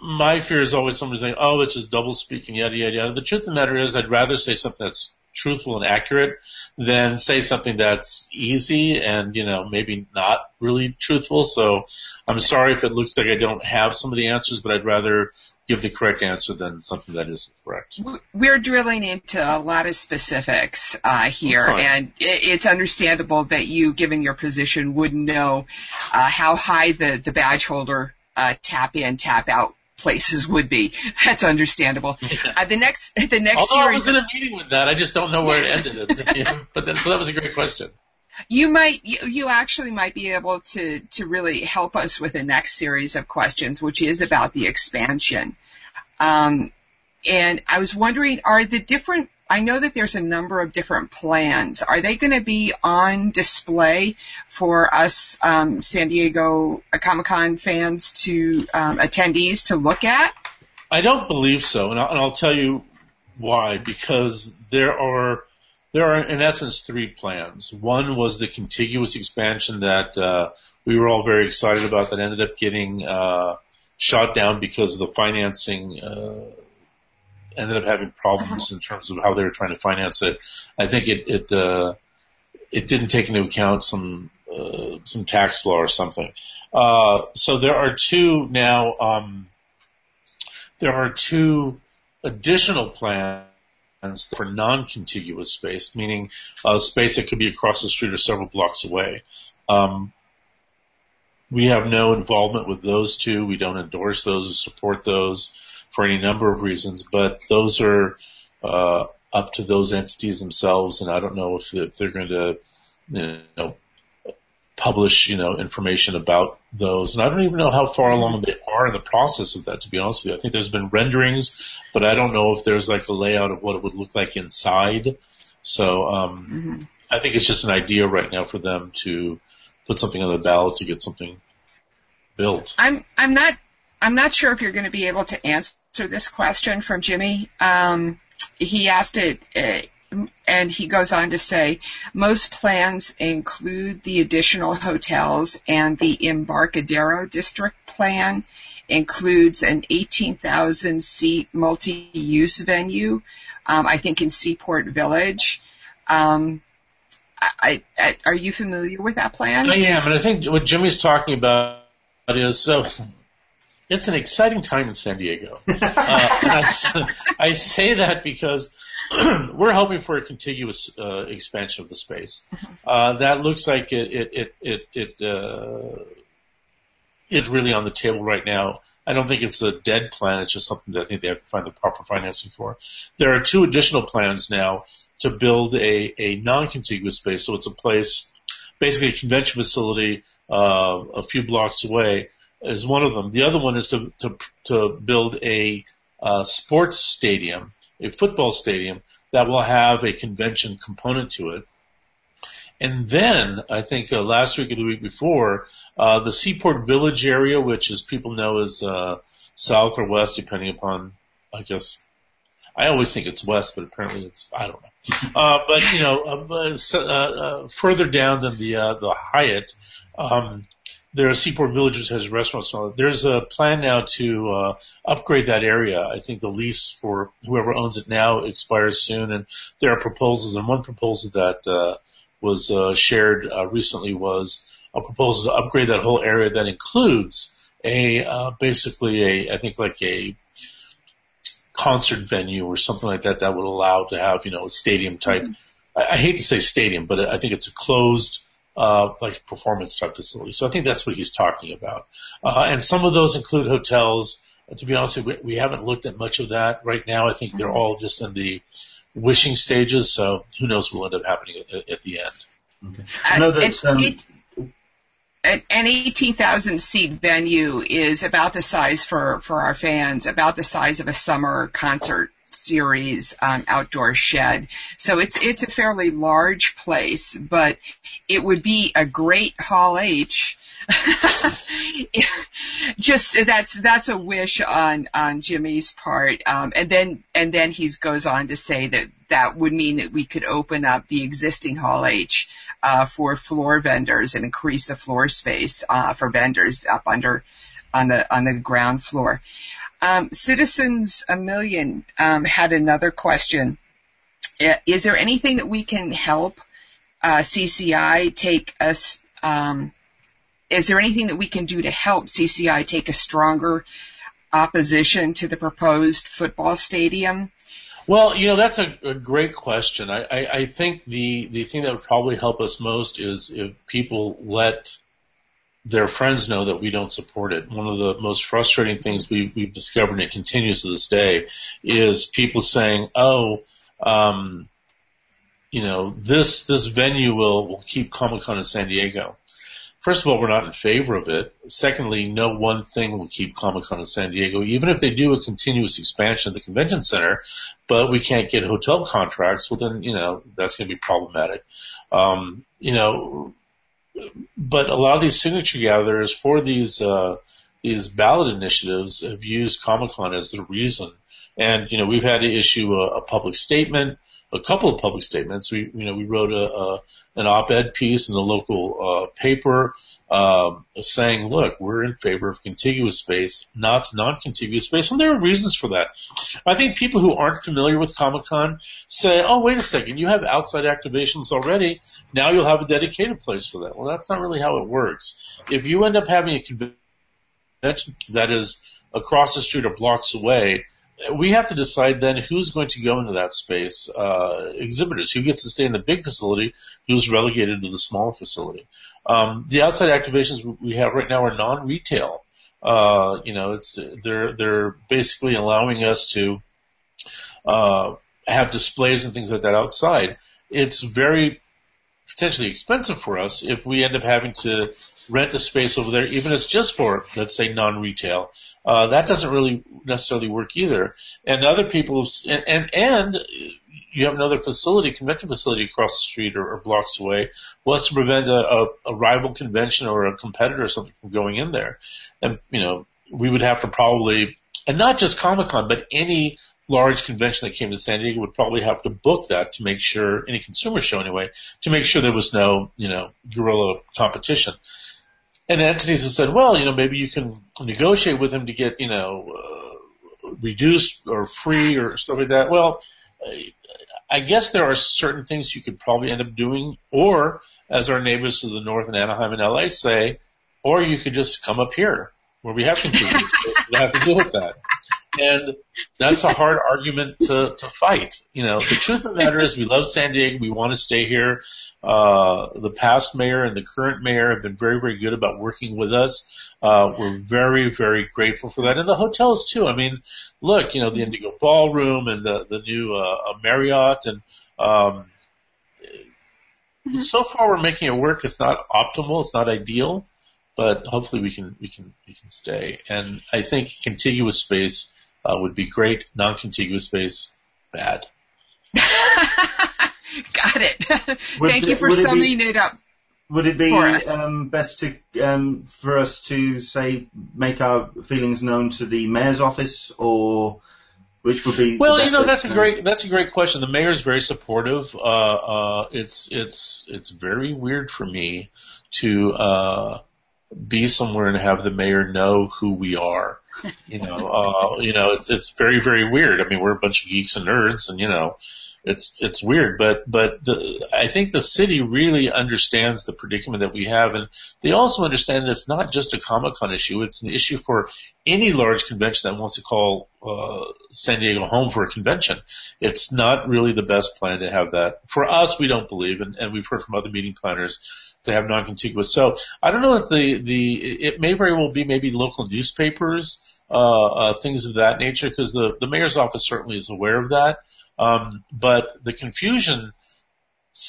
my fear is always somebody saying, oh, it's just double speaking, yada, yada, yada. The truth of the matter is I'd rather say something that's truthful and accurate than say something that's easy and, you know, maybe not really truthful. So I'm sorry if it looks like I don't have some of the answers, but I'd rather give the correct answer than something that isn't correct. We're drilling into a lot of specifics uh, here, and it's understandable that you, given your position, would know uh, how high the, the badge holder uh, tap in, tap out places would be. That's understandable. Yeah. Uh, the next, the next Although series. I was in a meeting with that, I just don't know where it ended. but then, so that was a great question. You might, you, you actually might be able to to really help us with the next series of questions, which is about the expansion. Um, and I was wondering, are the different I know that there's a number of different plans. Are they going to be on display for us um, San Diego Comic Con fans to um, attendees to look at? I don't believe so, and I'll, and I'll tell you why. Because there are there are in essence three plans. One was the contiguous expansion that uh, we were all very excited about that ended up getting uh, shot down because of the financing. Uh, ended up having problems uh-huh. in terms of how they were trying to finance it. I think it it uh, it didn't take into account some uh, some tax law or something. Uh, so there are two now. Um, there are two additional plans for non-contiguous space, meaning uh, space that could be across the street or several blocks away. Um, we have no involvement with those two. We don't endorse those or support those for any number of reasons, but those are uh, up to those entities themselves, and I don't know if, if they're going to, you know, publish, you know, information about those. And I don't even know how far along they are in the process of that, to be honest with you. I think there's been renderings, but I don't know if there's like a layout of what it would look like inside. So, um, mm-hmm. I think it's just an idea right now for them to put something on the ballot to get something built. I'm, I'm not I'm not sure if you're going to be able to answer this question from Jimmy. Um, he asked it, uh, and he goes on to say, most plans include the additional hotels and the Embarcadero district plan includes an 18,000 seat multi-use venue, um, I think in Seaport Village. Um, I, I, are you familiar with that plan? I am, and I think what Jimmy's talking about is so it's an exciting time in San Diego. uh, I, I, say that because we're hoping for a contiguous uh, expansion of the space. Uh, that looks like it it it it, it uh, is really on the table right now. I don't think it's a dead plan. It's just something that I think they have to find the proper financing for. There are two additional plans now to build a, a non-contiguous space. So it's a place, basically a convention facility, uh, a few blocks away is one of them. The other one is to to, to build a uh, sports stadium, a football stadium that will have a convention component to it. And then I think uh, last week or the week before, uh, the Seaport Village area, which as people know is uh, south or west, depending upon, I guess, I always think it's west, but apparently it's I don't know. Uh, but you know, uh, uh, uh, further down than the uh, the Hyatt, um, there are Seaport Villages has restaurants. There's a plan now to uh, upgrade that area. I think the lease for whoever owns it now expires soon, and there are proposals. And one proposal that uh, was uh, shared uh, recently was a proposal to upgrade that whole area that includes a uh, basically a I think like a concert venue or something like that that would allow to have you know a stadium type. Mm-hmm. I, I hate to say stadium, but I think it's a closed uh, like a performance type facility. So I think that's what he's talking about. Uh, and some of those include hotels. To be honest, we, we haven't looked at much of that right now. I think they're all just in the wishing stages. So who knows what will end up happening at, at the end. Okay. I know that. Um, it, an 18,000 seat venue is about the size for, for our fans, about the size of a summer concert series um, outdoor shed. So it's it's a fairly large place, but it would be a great Hall H. Just that's that's a wish on on Jimmy's part, um, and then and then he goes on to say that that would mean that we could open up the existing Hall H uh, for floor vendors and increase the floor space uh, for vendors up under on the on the ground floor. Um, Citizens a Million um, had another question. is there anything that we can help uh, CCI take us? Um, is there anything that we can do to help CCI take a stronger opposition to the proposed football stadium? Well, you know that's a, a great question. I, I, I think the the thing that would probably help us most is if people let their friends know that we don't support it. One of the most frustrating things we, we've discovered, and it continues to this day, is people saying, "Oh, um, you know, this this venue will will keep Comic Con in San Diego." First of all, we're not in favor of it. Secondly, no one thing will keep Comic Con in San Diego, even if they do a contiguous expansion of the convention center, but we can't get hotel contracts. Well, then, you know, that's going to be problematic. Um, you know, but a lot of these signature gatherers for these, uh, these ballot initiatives have used Comic Con as the reason. And, you know, we've had to issue a, a public statement a couple of public statements. We, you know, we wrote a, a an op-ed piece in the local uh, paper um, saying, "Look, we're in favor of contiguous space, not non-contiguous space," and there are reasons for that. I think people who aren't familiar with Comic Con say, "Oh, wait a second, you have outside activations already. Now you'll have a dedicated place for that." Well, that's not really how it works. If you end up having a convention that is across the street or blocks away, we have to decide then who's going to go into that space. Uh, exhibitors, who gets to stay in the big facility, who's relegated to the small facility. Um, the outside activations we have right now are non-retail. Uh, you know, it's they're they're basically allowing us to uh, have displays and things like that outside. It's very potentially expensive for us if we end up having to rent a space over there, even if it's just for, let's say, non-retail. Uh, that doesn't really necessarily work either. And other people, and, and, and you have another facility, convention facility across the street or, or blocks away. What's to prevent a, a, a rival convention or a competitor or something from going in there? And, you know, we would have to probably, and not just Comic Con, but any large convention that came to San Diego would probably have to book that to make sure, any consumer show anyway, to make sure there was no, you know, guerrilla competition and entities have said, well, you know, maybe you can negotiate with him to get, you know, uh, reduced or free or stuff like that. Well, I guess there are certain things you could probably end up doing, or as our neighbors to the north in Anaheim and LA say, or you could just come up here where we have computers. we have to deal with that. And that's a hard argument to, to fight. You know, the truth of the matter is we love San Diego. We want to stay here. Uh, the past mayor and the current mayor have been very, very good about working with us. Uh, we're very, very grateful for that. And the hotels too. I mean, look, you know, the Indigo Ballroom and the, the new, uh, Marriott and, um, mm-hmm. so far we're making it work. It's not optimal. It's not ideal, but hopefully we can, we can, we can stay. And I think contiguous space uh, would be great. Non-contiguous space, bad. Got it. Thank you for summing be, it up. Would it be um, best to um, for us to say make our feelings known to the mayor's office, or which would be? Well, you know that's a great that's a great question. The mayor's very supportive. Uh, uh, it's it's it's very weird for me to uh, be somewhere and have the mayor know who we are. You know, uh, you know, it's it's very very weird. I mean, we're a bunch of geeks and nerds, and you know, it's it's weird. But but the, I think the city really understands the predicament that we have, and they also understand that it's not just a Comic Con issue. It's an issue for any large convention that wants to call uh, San Diego home for a convention. It's not really the best plan to have that. For us, we don't believe, and, and we've heard from other meeting planners to have non-contiguous. So I don't know if the the it may very well be maybe local newspapers, uh, uh, things of that nature, because the the mayor's office certainly is aware of that. Um, but the confusion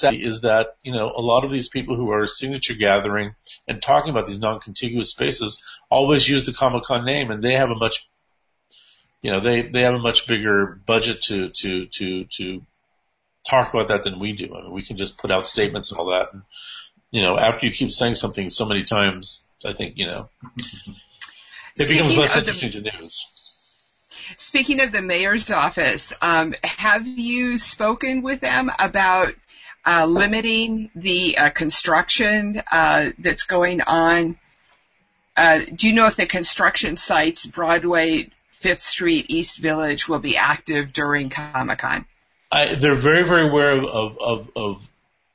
is that you know a lot of these people who are signature gathering and talking about these non-contiguous spaces always use the Comic Con name, and they have a much you know they they have a much bigger budget to to to to talk about that than we do. I mean, we can just put out statements and all that, and you know, after you keep saying something so many times, I think, you know, it Speaking becomes less interesting the, to news. Speaking of the mayor's office, um, have you spoken with them about uh, limiting the uh, construction uh, that's going on? Uh, do you know if the construction sites, Broadway, Fifth Street, East Village, will be active during Comic Con? I, they're very, very aware of, of, of, of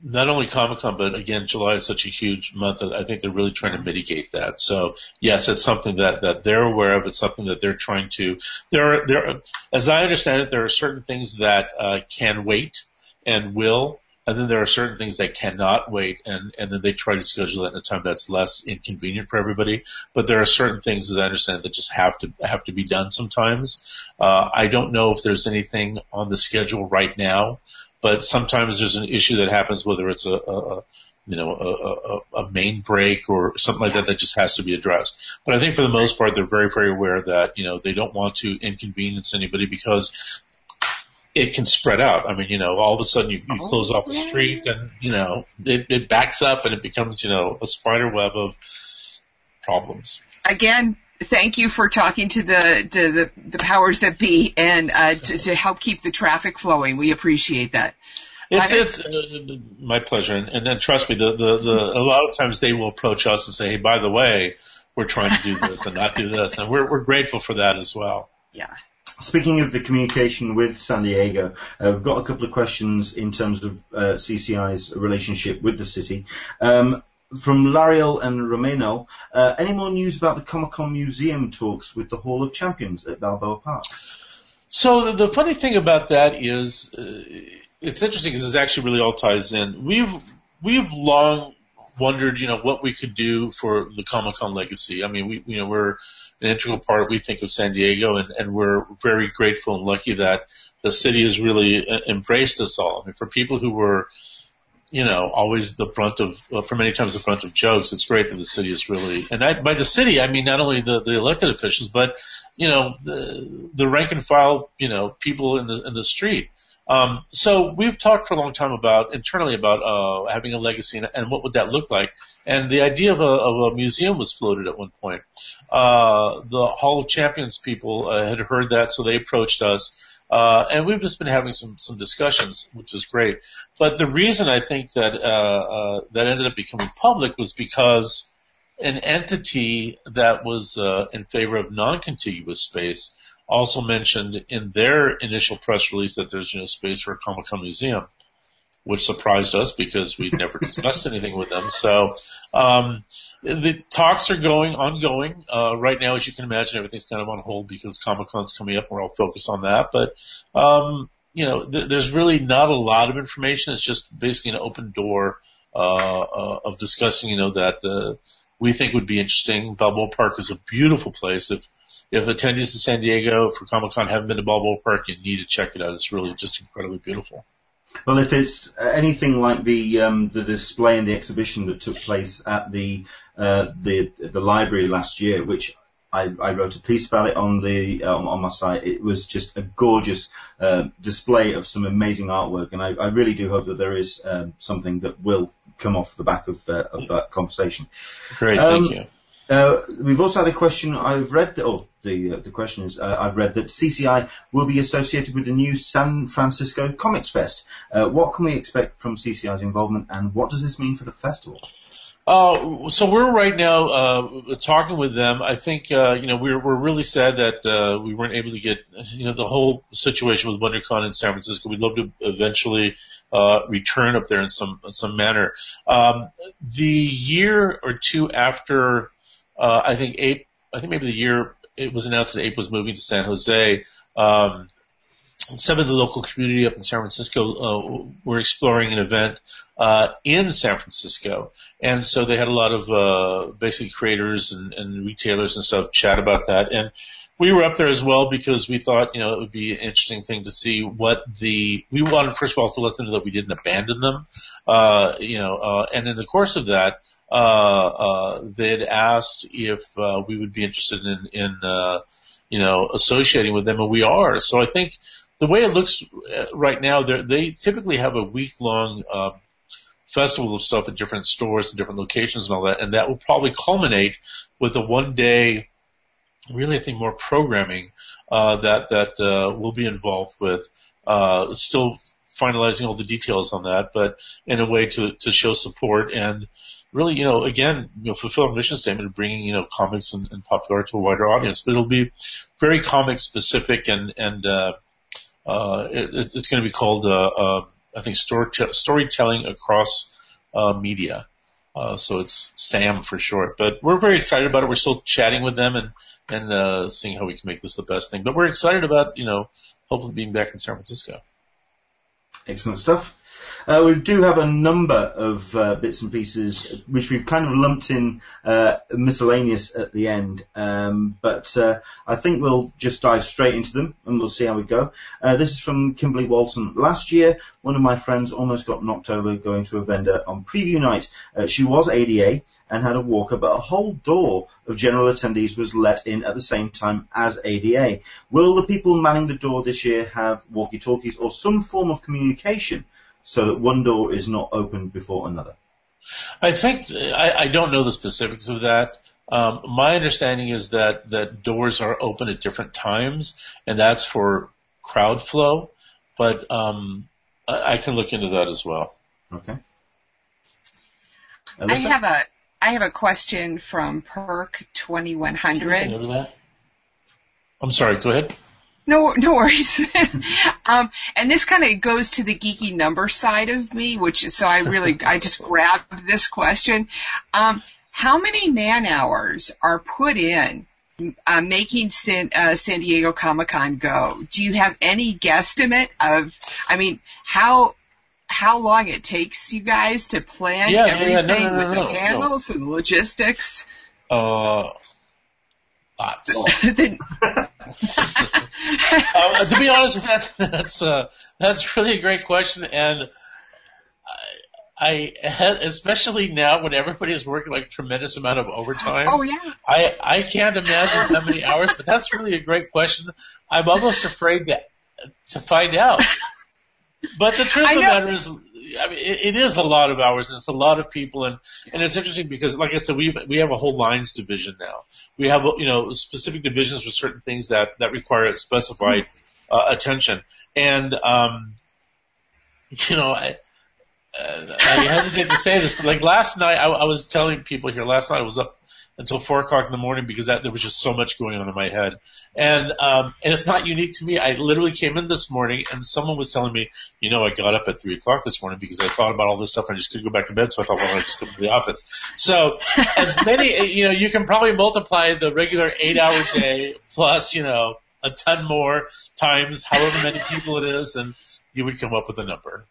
not only Comic Con, but again, July is such a huge month that I think they're really trying to mitigate that. So yes, it's something that, that they're aware of. It's something that they're trying to, there are, there, are, as I understand it, there are certain things that, uh, can wait and will, and then there are certain things that cannot wait and, and then they try to schedule it in a time that's less inconvenient for everybody. But there are certain things, as I understand, that just have to, have to be done sometimes. Uh, I don't know if there's anything on the schedule right now, but sometimes there's an issue that happens, whether it's a, a, a you know, a, a, a main break or something like that that just has to be addressed. But I think for the most part, they're very, very aware that, you know, they don't want to inconvenience anybody because it can spread out. I mean, you know, all of a sudden you, you oh, close off the street and, you know, it, it backs up and it becomes, you know, a spider web of problems. Again, thank you for talking to the to the, the powers that be and uh, to, to help keep the traffic flowing. We appreciate that. It's it's uh, my pleasure, and, and then trust me, the, the the a lot of times they will approach us and say, "Hey, by the way, we're trying to do this and not do this," and we're we're grateful for that as well. Yeah. Speaking of the communication with San Diego, uh, we've got a couple of questions in terms of uh, CCI's relationship with the city. Um, from Lariel and Romano, uh, any more news about the Comic Con Museum talks with the Hall of Champions at Balboa Park? So the, the funny thing about that is, uh, it's interesting because it actually really all ties in. We've we've long wondered, you know, what we could do for the Comic Con legacy. I mean, we you know we're an integral part, we think, of San Diego, and, and we're very grateful and lucky that the city has really uh, embraced us all. I mean, for people who were, you know, always the brunt of, well, for many times the brunt of jokes, it's great that the city is really, and I, by the city, I mean not only the, the elected officials, but, you know, the, the rank and file, you know, people in the, in the street. Um, so we've talked for a long time about internally about uh, having a legacy and, and, what would that look like. And the idea of a, of a museum was floated at one point. Uh, the Hall of Champions people uh, had heard that, so they approached us. Uh, and we've just been having some some discussions, which is great. But the reason I think that uh, uh, that ended up becoming public was because an entity that was uh, in favor of non-contiguous space also mentioned in their initial press release that there's you know space for a Comic Con museum, which surprised us because we'd never discussed anything with them. So um, the talks are going ongoing uh, right now. As you can imagine, everything's kind of on hold because Comic Con's coming up. and We're all focused on that, but um, you know, th- there's really not a lot of information. It's just basically an open door uh, uh, of discussing. You know that uh, we think would be interesting. Balboa Park is a beautiful place. If if attendees to San Diego for Comic Con haven't been to Balboa Park, you need to check it out. It's really just incredibly beautiful. Well, if it's anything like the um, the display and the exhibition that took place at the uh, the the library last year, which I, I wrote a piece about it on the um, on my site. It was just a gorgeous uh, display of some amazing artwork, and I, I really do hope that there is um, something that will come off the back of uh, of that conversation. Great, um, thank you. Uh, we've also had a question. I've read. The, oh, the uh, the question is. Uh, I've read that CCI will be associated with the new San Francisco Comics Fest. Uh, what can we expect from CCI's involvement, and what does this mean for the festival? Uh, so we're right now uh, talking with them. I think uh, you know we're we're really sad that uh, we weren't able to get you know the whole situation with WonderCon in San Francisco. We'd love to eventually uh, return up there in some some manner. Um, the year or two after uh, I think APE, I think maybe the year it was announced that APE was moving to San Jose, um, some of the local community up in San Francisco uh, were exploring an event uh, in San Francisco, and so they had a lot of uh, basic creators and, and retailers and stuff chat about that. And we were up there as well because we thought you know it would be an interesting thing to see what the we wanted first of all to let them know that we didn't abandon them, uh, you know, uh, and in the course of that uh, uh, they'd asked if uh, we would be interested in, in uh, you know, associating with them, and we are. So I think the way it looks right now, they typically have a week long uh, festival of stuff at different stores and different locations and all that, and that will probably culminate with a one day, really I think more programming uh, that that uh, we'll be involved with. Uh, still finalizing all the details on that, but in a way to to show support and really, you know, again, you know, fulfill our mission statement of bringing, you know, comics and, and popular art to a wider audience. But it'll be very comic specific and and uh, uh, it, it's going to be called, uh, uh, I think, story, storytelling across uh, media. Uh, so it's SAM for short. But we're very excited about it. We're still chatting with them and and uh, seeing how we can make this the best thing. But we're excited about you know hopefully being back in San Francisco. Excellent stuff. Uh, we do have a number of uh, bits and pieces which we've kind of lumped in uh, miscellaneous at the end, um, but uh, I think we'll just dive straight into them and we'll see how we go. Uh, this is from Kimberly Walton. Last year, one of my friends almost got knocked over going to a vendor on preview night. Uh, she was ADA and had a walker, but a whole door of general attendees was let in at the same time as ADA. Will the people manning the door this year have walkie-talkies or some form of communication so that one door is not opened before another? I think I, I don't know the specifics of that. Um, my understanding is that that doors are open at different times, and that's for crowd flow. But um, I, I can look into that as well. Okay. I have a I have a question from Perk twenty one hundred. I'm sorry. Go ahead. No, no worries. um, and this kind of goes to the geeky number side of me, which is, so I really I just grabbed this question. Um, how many man hours are put in uh, making San, uh, San Diego Comic Con go? Do you have any guesstimate of? I mean, how how long it takes you guys to plan Yeah, yeah, everything no, no, no, with the handles and logistics? Uh, lots. Then- uh, to be honest, that's that's uh, that's really a great question, and I, I especially now when everybody is working like tremendous amount of overtime. oh yeah. I I can't imagine how many hours, but that's really a great question. I'm almost afraid to to find out. But the truth of the matter is, I mean, it, it is a lot of hours. And it's a lot of people, and and it's interesting because, like I said, we we have a whole lines division now. We have you know specific divisions for certain things that that require specified uh, attention, and um, you know, I. Uh, I hesitate to say this, but like last night, I, I was telling people here. Last night, I was up until four o'clock in the morning because that there was just so much going on in my head, and um, and it's not unique to me. I literally came in this morning and someone was telling me, you know, I got up at three o'clock this morning because I thought about all this stuff and I just couldn't go back to bed, so I thought, well, I'll just go to the office. So as many, you know, you can probably multiply the regular eight-hour day plus, you know, a ton more times however many people it is, and you would come up with a number.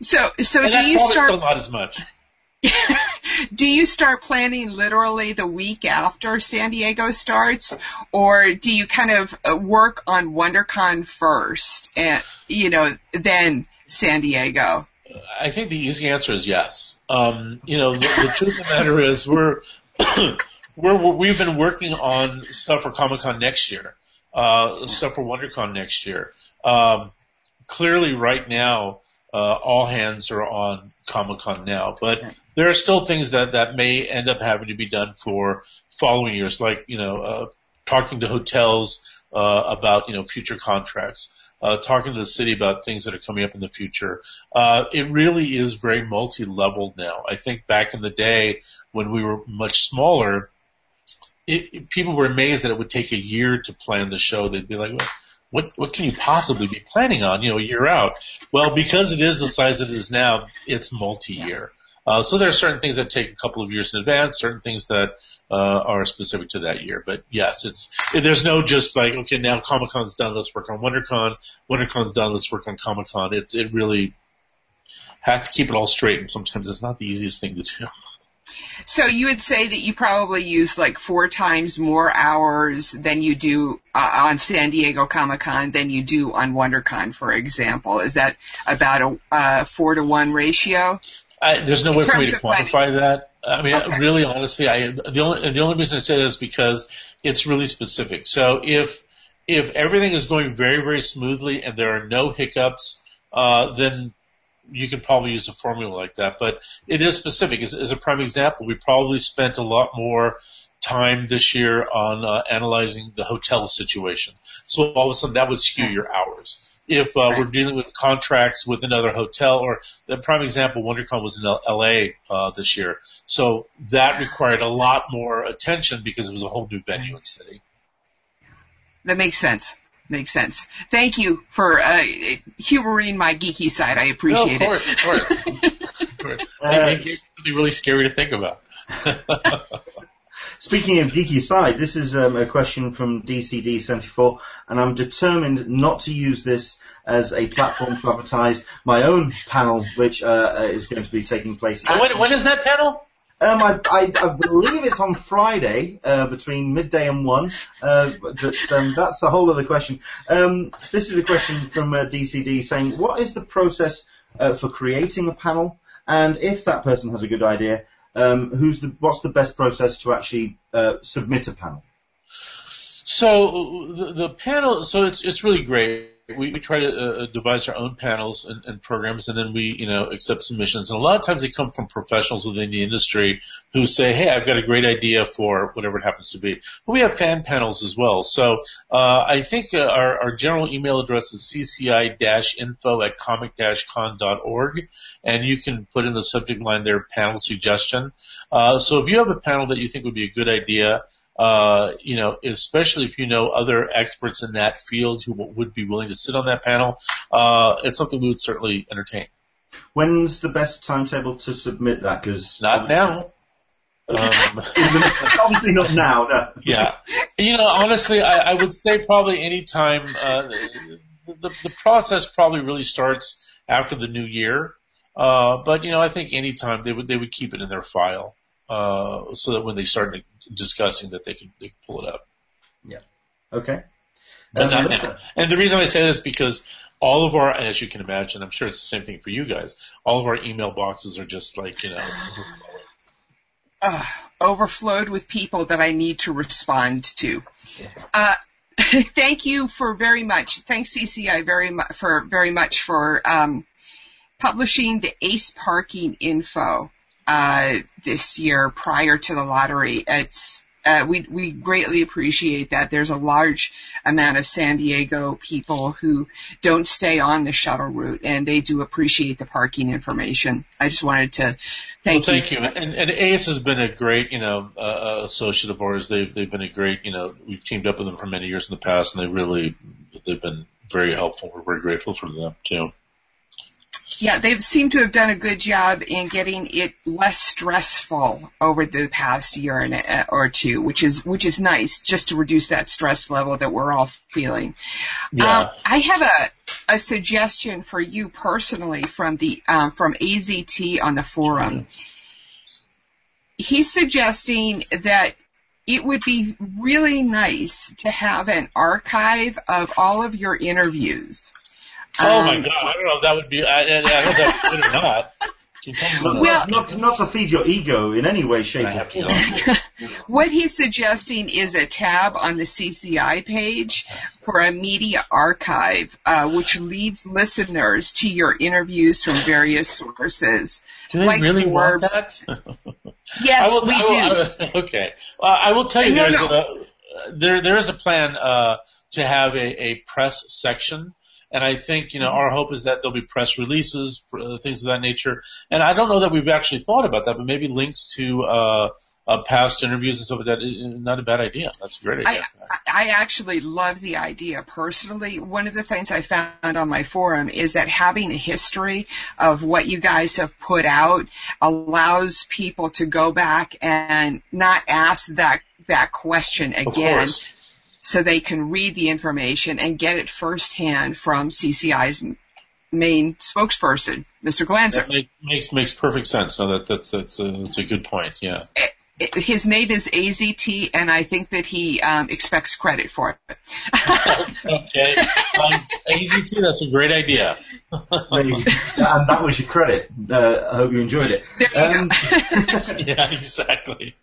So so And do you start still not as much. do you start planning literally the week after San Diego starts, or do you kind of uh, work on WonderCon first, and you know then San Diego? I think the easy answer is yes. Um, you know, the, the truth of the matter is we're, we're, we've been working on stuff for Comic Con next year, uh, stuff for WonderCon next year. Um, clearly right now, uh, all hands are on Comic Con now, but. There are still things that, that may end up having to be done for following years, like, you know, uh, talking to hotels, uh, about, you know, future contracts uh, talking to the city about things that are coming up in the future. Uh, it really is very multi-leveled now. I think back in the day when we were much smaller, it, it- people were amazed that it would take a year to plan the show. They'd be like, well, what, what can you possibly be planning on, you know, a year out? Well, because it is the size it is now, it's multi-year. Uh, so there are certain things that take a couple of years in advance, certain things that uh, are specific to that year. But yes, it's there's no just like okay now Comic Con's done, let's work on WonderCon. WonderCon's done, let's work on Comic Con. It it really has to keep it all straight, and sometimes it's not the easiest thing to do. So you would say that you probably use like four times more hours than you do uh, on San Diego Comic Con than you do on WonderCon, for example. Is that about a uh, four to one ratio? I, there's no way for me to quantify that. I mean, Okay. really, honestly, I the only the only reason I say that is because it's really specific. So if if everything is going very very smoothly and there are no hiccups, uh, then you could probably use a formula like that. But it is specific. As, as a prime example, we probably spent a lot more time this year on uh, analyzing the hotel situation. So all of a sudden that would skew your hours. If uh, Right. we're dealing with contracts with another hotel, or the prime example, WonderCon was in L- L.A. Uh, this year, so that required a lot more attention because it was a whole new venue and city. That makes sense. makes sense. Thank you for uh, humoring my geeky side. I appreciate no, of course, it. Of course, of course. It, would be really scary to think about. Speaking of geeky side, this is um, a question from DCD74, and I'm determined not to use this as a platform to advertise my own panel, which uh, is going to be taking place. When, when is that panel? Um, I, I, I, believe it's on Friday uh, between midday and one. Uh, but um, that's a whole other question. Um, this is a question from uh, DCD saying, what is the process uh, for creating a panel? And if that person has a good idea, um, who's the what's the best process to actually uh, submit a panel? So the, the panel, so it's it's really great we, we try to uh, devise our own panels and, and, programs, and then we, you know, accept submissions. And a lot of times they come from professionals within the industry who say, "Hey, I've got a great idea for whatever it happens to be." But we have fan panels as well. So uh, I think uh, our, our general email address is cci-info at comic-con.org, and you can put in the subject line there, panel suggestion. Uh, so if you have a panel that you think would be a good idea uh, you know, especially if you know other experts in that field who would be willing to sit on that panel, uh, it's something we would certainly entertain. When's the best timetable to submit that? Because not now. Um, obviously not now. No. Yeah, you know, honestly, I, I would say probably any time. Uh, the, the process probably really starts after the new year. Uh, but you know, I think any time they would they would keep it in their file, uh, so that when they start discussing that they could, they can pull it up. Yeah. Okay. And, and, and, the reason I say this is because all of our, as you can imagine, I'm sure it's the same thing for you guys. All of our email boxes are just like you know. Uh, overflowed with people that I need to respond to. Uh, thank you for very much. Thanks CCI very much for very much for um, publishing the ACE parking info uh, this year prior to the lottery. It's uh, we we greatly appreciate that. There's a large amount of San Diego people who don't stay on the shuttle route, and they do appreciate the parking information. I just wanted to thank well, thank you. you. And, and ACE has been a great, you know, uh, uh, associate of ours. They've they've been a great, you know, we've teamed up with them for many years in the past, and they really they've been very helpful. We're very grateful for them too. Yeah, they seem to have done a good job in getting it less stressful over the past year and, uh, or two, which is which is nice, just to reduce that stress level that we're all feeling. Yeah. Um, I have a a suggestion for you personally from the um, from AZT on the forum. He's suggesting that it would be really nice to have an archive of all of your interviews. Oh um, my god! I don't know if that would be. I, I don't know if that's good or not. Well, not, not to feed your ego in any way, shape, or form. what he's suggesting is a tab on the CCI page for a media archive, uh, which leads listeners to your interviews from various sources. Do they like really Forbes. want that? yes, will, we will, do. Will, okay, uh, I will tell you. No, there's no. A, there there is a plan uh, to have a, a press section and I think, you know, our hope is that there'll be press releases, uh, things of that nature. And I don't know that we've actually thought about that, but maybe links to, uh, uh, past interviews and stuff like that, not a bad idea. That's a great idea. I, I actually love the idea personally. One of the things I found on my forum is that having a history of what you guys have put out allows people to go back and not ask that that question again so they can read the information and get it firsthand from CCI's main spokesperson, Mr. Glanzer. That makes makes perfect sense. No, that that's that's a, that's a good point. Yeah. his name is AZT, and I think that he um, expects credit for it. okay, um, AZT, that's a great idea. and that was your credit. Uh, I hope you enjoyed it. There you um, go. yeah, exactly.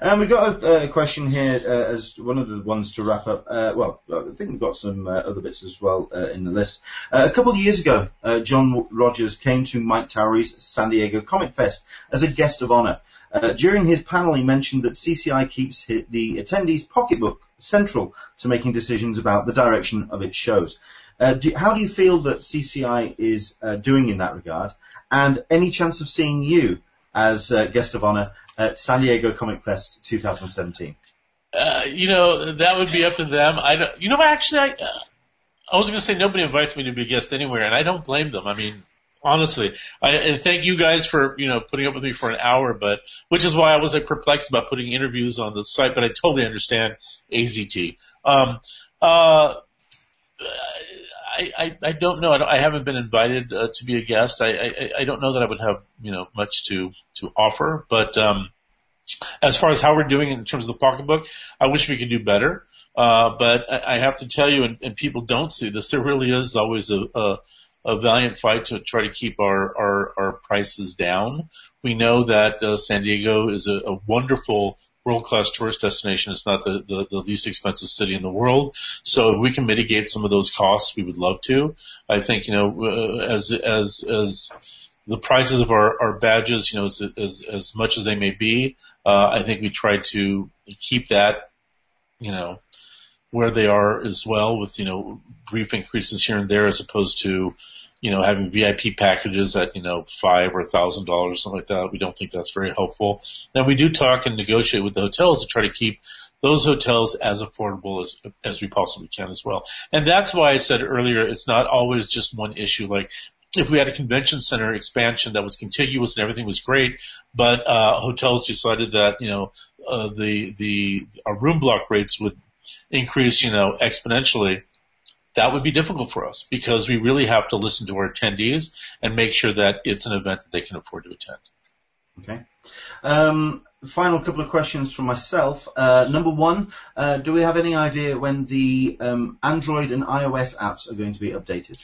And we've got a, a question here uh, as one of the ones to wrap up. Uh, well, I think we've got some uh, other bits as well uh, in the list. Uh, a couple of years ago, uh, John Rogers came to Mike Towry's San Diego Comic Fest as a guest of honor. during his panel, he mentioned that CCI keeps the attendees' pocketbook central to making decisions about the direction of its shows. Do, how do you feel that CCI is doing in that regard? And any chance of seeing you as guest of honor at San Diego Comic Fest 2017? Uh, you know, that would be up to them. I don't, you know, actually, I, uh, I was going to say nobody invites me to be a guest anywhere, and I don't blame them. I mean, honestly, I, and thank you guys for you know putting up with me for an hour, but which is why I was like perplexed about putting interviews on the site. But I totally understand AZT. Um, uh, I, I, I don't know. I, don't, I haven't been invited uh, to be a guest. I, I, I don't know that I would have you know much to to offer. But um, as far as how we're doing in terms of the pocketbook, I wish we could do better. Uh, but I, I have to tell you, and, and people don't see this. There really is always a, a a valiant fight to try to keep our, our, our prices down. We know that uh, San Diego is a, a wonderful world-class tourist destination. It's not the, the, the least expensive city in the world. So if we can mitigate some of those costs, we would love to. I think, you know, uh, as, as, as the prices of our, our badges, you know, as, as, as much as they may be, uh, I think we try to keep that, you know, where they are as well with, you know, brief increases here and there as opposed to, you know, having VIP packages at, you know, five or a thousand dollars, something like that. We don't think that's very helpful. And we do talk and negotiate with the hotels to try to keep those hotels as affordable as, as we possibly can as well. And that's why I said earlier, it's not always just one issue. Like if we had a convention center expansion that was contiguous and everything was great, but uh, hotels decided that you know uh, the the our room block rates would increase you know exponentially, that would be difficult for us because we really have to listen to our attendees and make sure that it's an event that they can afford to attend. Okay. Um, final couple of questions from myself. Uh, number one, uh, do we have any idea when the um, Android and iOS apps are going to be updated?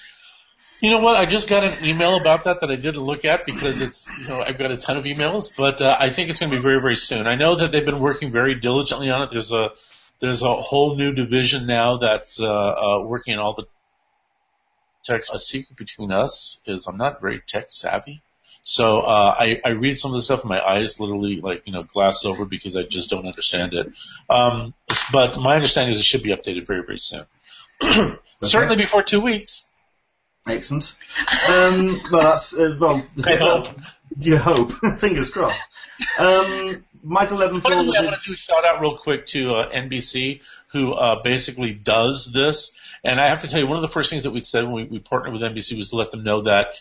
You know what? I just got an email about that that I didn't look at because it's, you know, I've got a ton of emails, but uh, I think it's going to be very, very soon. I know that they've been working very diligently on it. There's a there's a whole new division now that's uh, uh, working on all the tech. A secret between us is I'm not very tech savvy. So uh, I, I read some of the stuff and my eyes literally like you know glass over because I just don't understand it. Um, but my understanding is it should be updated very very soon. okay. Certainly before two weeks. Excellent. Um, well, that's uh, well. I hope. You hope. Fingers crossed. Um, Michael Leventhal. By the way, I want to do a shout out real quick to uh, NBC, who uh, basically does this. And I have to tell you, one of the first things that we said when we, we partnered with NBC was to let them know that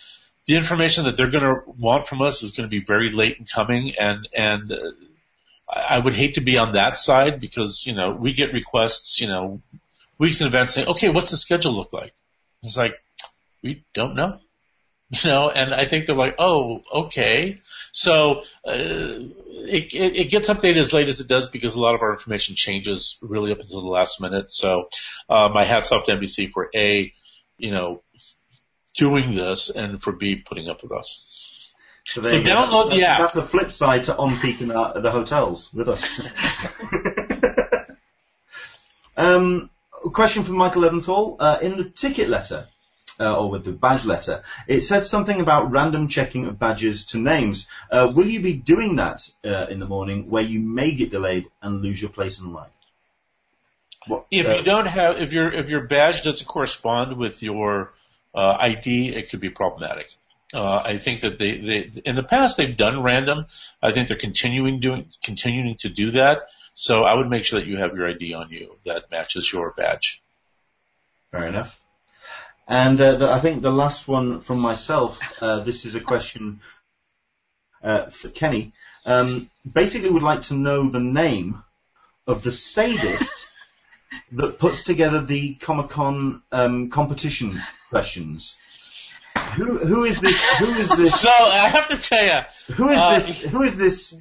the information that they're going to want from us is going to be very late in coming, and and uh, I would hate to be on that side because you know we get requests, you know, weeks in advance saying, okay, what's the schedule look like? It's like we don't know. You know, and I think they're like, oh, okay. So uh, it, it, it gets updated as late as it does because a lot of our information changes really up until the last minute. So uh, my hats off to NBC for a, you know, doing this and for b putting up with us. So, so download the app. That's the flip side to on peak in the hotels with us. um, question from Michael Leventhal. Uh, in the ticket letter, uh, or with the badge letter, it said something about random checking of badges to names. Uh, will you be doing that uh, in the morning where you may get delayed and lose your place in line? What, if you don't have, if your if your badge doesn't correspond with your uh, ID, it could be problematic. Uh, I think that they, they, in the past they've done random. I think they're continuing doing, continuing to do that. So I would make sure that you have your ID on you that matches your badge. Fair enough. And uh, the, I think the last one from myself, uh, this is a question uh, for Kenny. Um, basically, would like to know the name of the sadist that puts together the Comic Con um, competition questions. Who who is this? Who is this? So I have to tell you, who is this? Who is this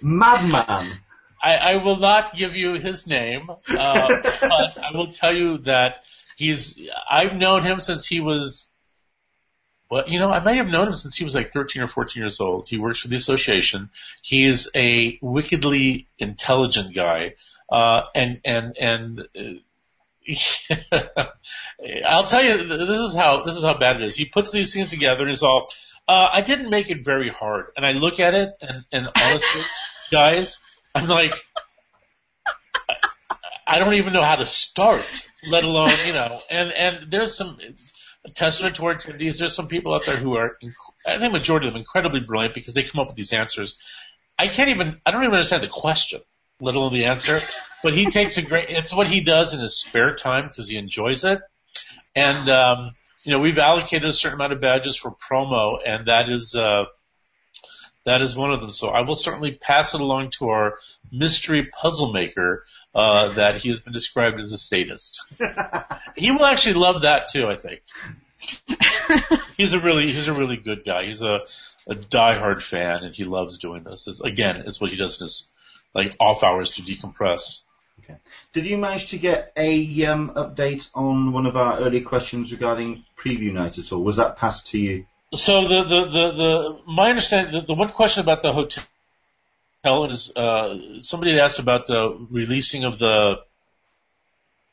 madman? I, I will not give you his name, uh, but I will tell you that he's. I've known him since he was. Well, you know, I may have known him since he was like 13 or 14 years old. He works for the association. He is a wickedly intelligent guy, uh, and and and. Uh, I'll tell you, this is how this is how bad it is. He puts these things together, and he's all. Uh, I didn't make it very hard, and I look at it, and, and honestly, guys, I'm like, I don't even know how to start, let alone you know. And and there's some testament to our attendees. There's some people out there who are, I think, majority of them incredibly brilliant because they come up with these answers. I can't even, I don't even understand the question, let alone the answer. But he takes a great, it's what he does in his spare time because he enjoys it. and um, you know we've allocated a certain amount of badges for promo, and that is uh, that is one of them. So I will certainly pass it along to our mystery puzzle maker uh, that he has been described as a sadist. he will actually love that too, I think. he's a really he's a really good guy. He's a a diehard fan, and he loves doing this. It's, again, it's what he does in his like off hours to decompress. Okay. Did you manage to get a um, update on one of our earlier questions regarding preview night at all? Was that passed to you? So the the the, the my understanding the, the one question about the hotel is uh, somebody asked about the releasing of the.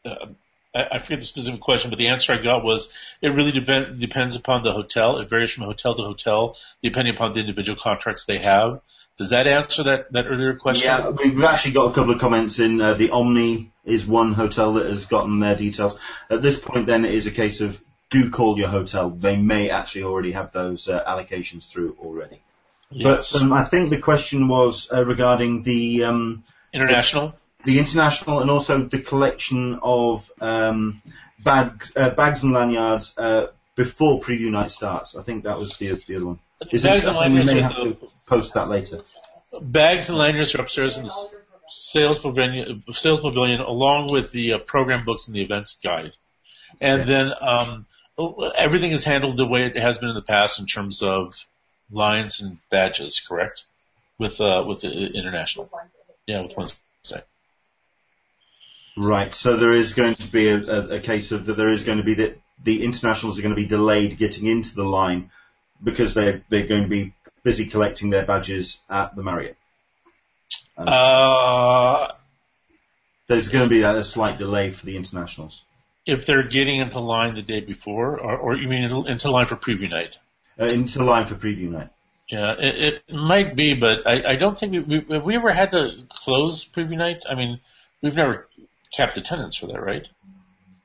Uh, I, I forget the specific question, but the answer I got was it really depend, depends upon the hotel. It varies from hotel to hotel, depending upon the individual contracts they have. Does that answer that, that earlier question? Yeah, we've actually got a couple of comments in. Uh, the Omni is one hotel that has gotten their details. At this point, then, it is a case of do call your hotel. They may actually already have those uh, allocations through already. Yes. But um, I think the question was uh, regarding the um, International? the international and also the collection of um, bags, uh, bags and lanyards uh, before preview night starts. I think that was the, the other one. Is Bags and something we may have are to post that later? Bags and lanyards are upstairs in the sales pavilion, sales pavilion along with the uh, program books and the events guide. And Okay. then um, everything is handled the way it has been in the past in terms of lines and badges, correct? With uh, with the international, yeah, with Wednesday. Right. So there is going to be a, a, a case of that there is going to be that the internationals are going to be delayed getting into the line because they're they're going to be busy collecting their badges at the Marriott. Uh, There's going to be a, a slight delay for the internationals. if they're getting into line the day before, or, or you mean into line for preview night? Uh, into the line for preview night. Yeah, it, it might be, but I, I don't think we, we have we ever had to close preview night. I mean, we've never capped attendance for that, right?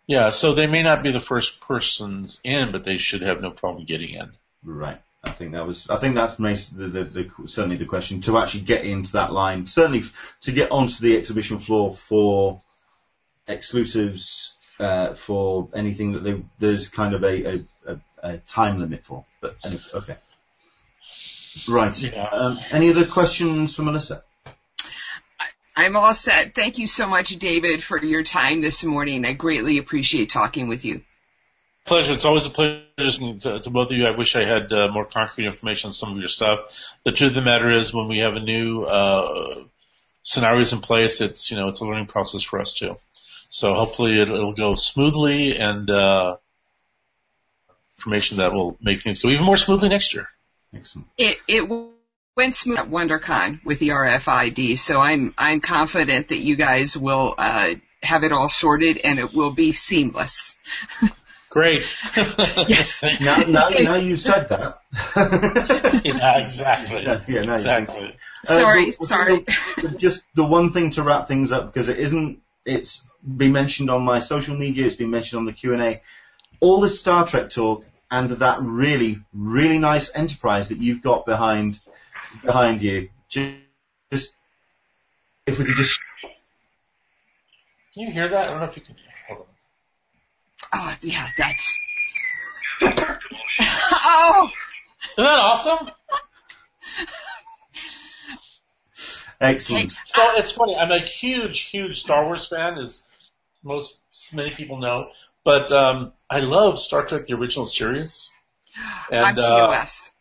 Yeah, so they may not be the first persons in, but they should have no problem getting in. Right. I think that was. I think that's the, the, the certainly the question to actually get into that line. Certainly to get onto the exhibition floor for exclusives uh, for anything that they, there's kind of a, a, a, a time limit for. But anyway, okay. Right. Yeah. Um, any other questions for Melissa? I'm all set. Thank you so much, David, for your time this morning. I greatly appreciate talking with you. Pleasure. It's always a pleasure to, to both of you. I wish I had uh, more concrete information on some of your stuff. The truth of the matter is, when we have a new uh, scenarios in place, it's you know it's a learning process for us too. So hopefully it, it'll go smoothly and uh, information that will make things go even more smoothly next year. Excellent. It, it went smooth at WonderCon with the RFID, so I'm I'm confident that you guys will uh, have it all sorted and it will be seamless. Great. Yes. Now, now, now you've said that. yeah, exactly. Yeah, yeah, no, exactly. Uh, Sorry, but- but sorry. Just the one thing to wrap things up because it isn't. It's been mentioned on my social media. It's been mentioned on the Q and A. All this Star Trek talk and that really, really nice enterprise that you've got behind behind you. Just, just if we could just. Can you hear that? I don't know if you can. Hold on. Oh yeah, that's. oh, Isn't that awesome? Excellent. So it's funny. I'm a huge, huge Star Wars fan, as most many people know. But um, I love Star Trek: The Original Series. I'm And, uh, TOS.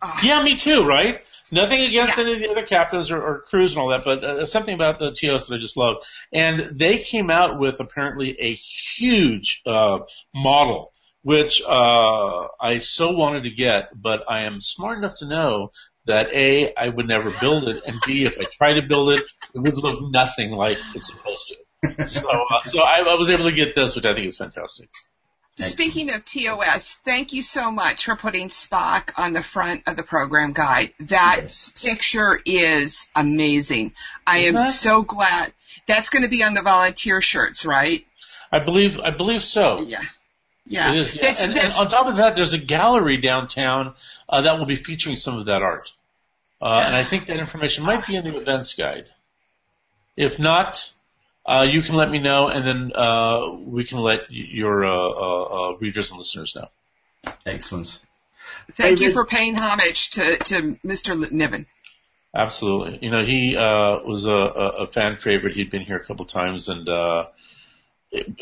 Oh, Yeah, me too. Right? Nothing against Yeah. any of the other captains or, or crews and all that, but uh, something about the TOS that I just love. And they came out with apparently a huge uh, model, which uh, I so wanted to get, but I am smart enough to know that A, I would never build it, and B, if I try to build it, it would look nothing like it's supposed to. So, uh, so I, I was able to get this, which I think is fantastic. Speaking of TOS, thank you so much for putting Spock on the front of the program guide. That Yes. picture is amazing. I Isn't am it? so glad. That's going to be on the volunteer shirts, right? I believe, I believe so. Yeah. Yeah. It is, yeah. That's, and, and on top of that, there's a gallery downtown uh, that will be featuring some of that art. Uh, and I think that information might be in the events guide. If not, uh, you can let me know, and then uh, we can let your uh, uh, uh, readers and listeners know. Excellent. Thank you for paying homage to, to Mr. Nimoy. Absolutely. You know, he uh, was a, a fan favorite. He'd been here a couple times, and uh,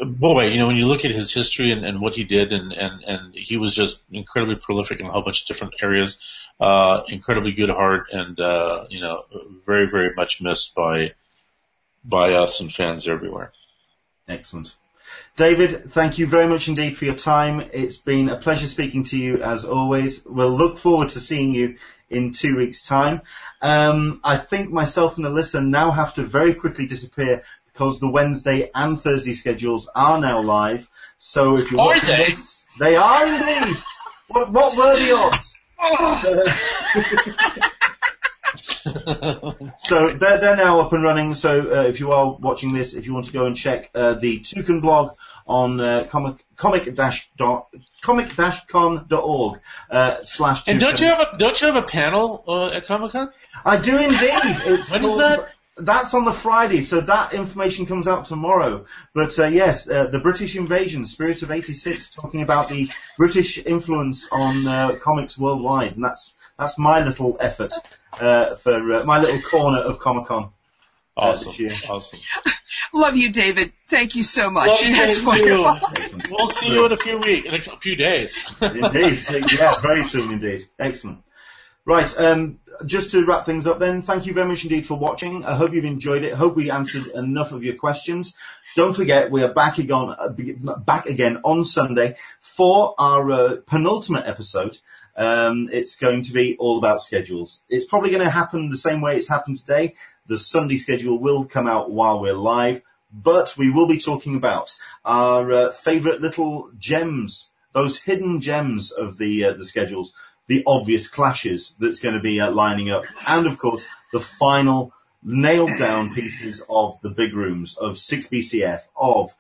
boy, you know, when you look at his history and, and what he did, and, and, and he was just incredibly prolific in a whole bunch of different areas, uh, incredibly good heart, and uh, you know, very, very much missed by by us and fans everywhere. Excellent. David, thank you very much indeed for your time. It's been a pleasure speaking to you as always. We'll look forward to seeing you in two weeks' time. Um, I think myself and Alyssa now have to very quickly disappear because the Wednesday and Thursday schedules are now live. So if you're are watching they? this, they are indeed. what, what were the odds? so they're, they're now up and running. So uh, if you are watching this, if you want to go and check uh, the Toucan blog on uh, comic comic dash dot comic dash con.org uh, slash. And don't you have a don't you have a panel uh, at Comic Con? I do indeed. It's When is called- that? That's on the Friday, so that information comes out tomorrow. But uh, yes, uh, the British invasion, Spirit of '86, talking about the British influence on uh, comics worldwide, and that's that's my little effort uh, for uh, my little corner of Comic Con. Awesome, this year. awesome. Love you, David. Thank you so much. Love you That's guys wonderful. too. We'll see you in a few weeks, in a few days. indeed. Yeah, very soon indeed. Excellent. Right, um, just to wrap things up then, thank you very much indeed for watching. I hope you've enjoyed it. I hope we answered enough of your questions. Don't forget, we are back again, uh, back again on Sunday for our uh, penultimate episode. Um, it's going to be all about schedules. It's probably going to happen the same way it's happened today. The Sunday schedule will come out while we're live, but we will be talking about our uh, favourite little gems, those hidden gems of the uh, the schedules, the obvious clashes that's going to be uh, lining up, and of course the final nailed down pieces of the big rooms of 6BCF, of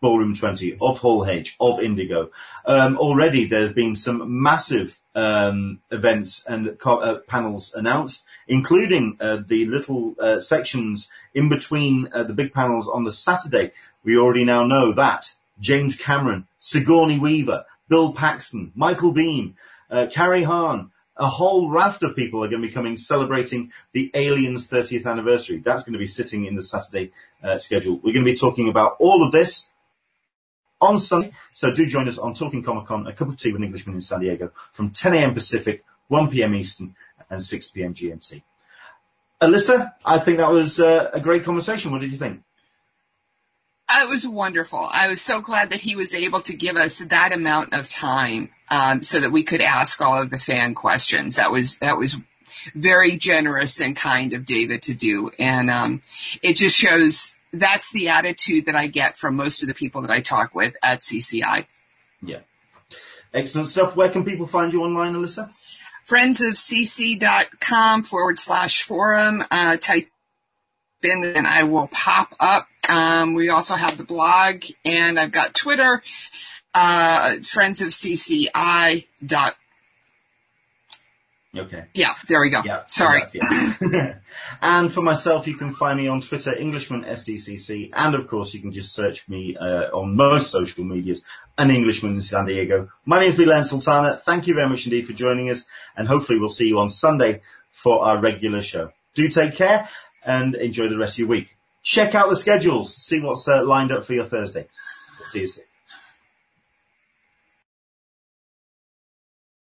Ballroom 20, of Hall H, of Indigo. Um, already there have been some massive um, events and co- uh, panels announced, including uh, the little uh, sections in between uh, the big panels on the Saturday. We already now know that James Cameron, Sigourney Weaver, Bill Paxton, Michael Biehn, uh, Carrie Henn, a whole raft of people are going to be coming celebrating the Aliens 30th anniversary. That's going to be sitting in the Saturday uh, schedule. We're going to be talking about all of this on Sunday. So do join us on Talking Comic Con, a cup of tea with an Englishman in San Diego from 10 a.m. Pacific, 1 p.m. Eastern, and 6 p.m. GMT. Alyssa, I think that was uh, a great conversation. What did you think? It was wonderful. I was so glad that he was able to give us that amount of time um, so that we could ask all of the fan questions. That was that was very generous and kind of David to do, and um, it just shows that's the attitude that I get from most of the people that I talk with at CCI. Yeah. Excellent stuff. Where can people find you online, Alyssa? friendsofcc.com forward slash forum. Uh, type in and I will pop up. Um, we also have the blog and I've got Twitter, uh, friends of CCI dot. Okay. Yeah, there we go. Yeah. Sorry. Yeah. and for myself, you can find me on Twitter, Englishman SDCC, and of course, you can just search me uh, on most social medias, an Englishman in San Diego. My name is Bilan Sultana. Thank you very much indeed for joining us, and hopefully, we'll see you on Sunday for our regular show. Do take care and enjoy the rest of your week. Check out the schedules, see what's uh, lined up for your Thursday. We'll see you soon.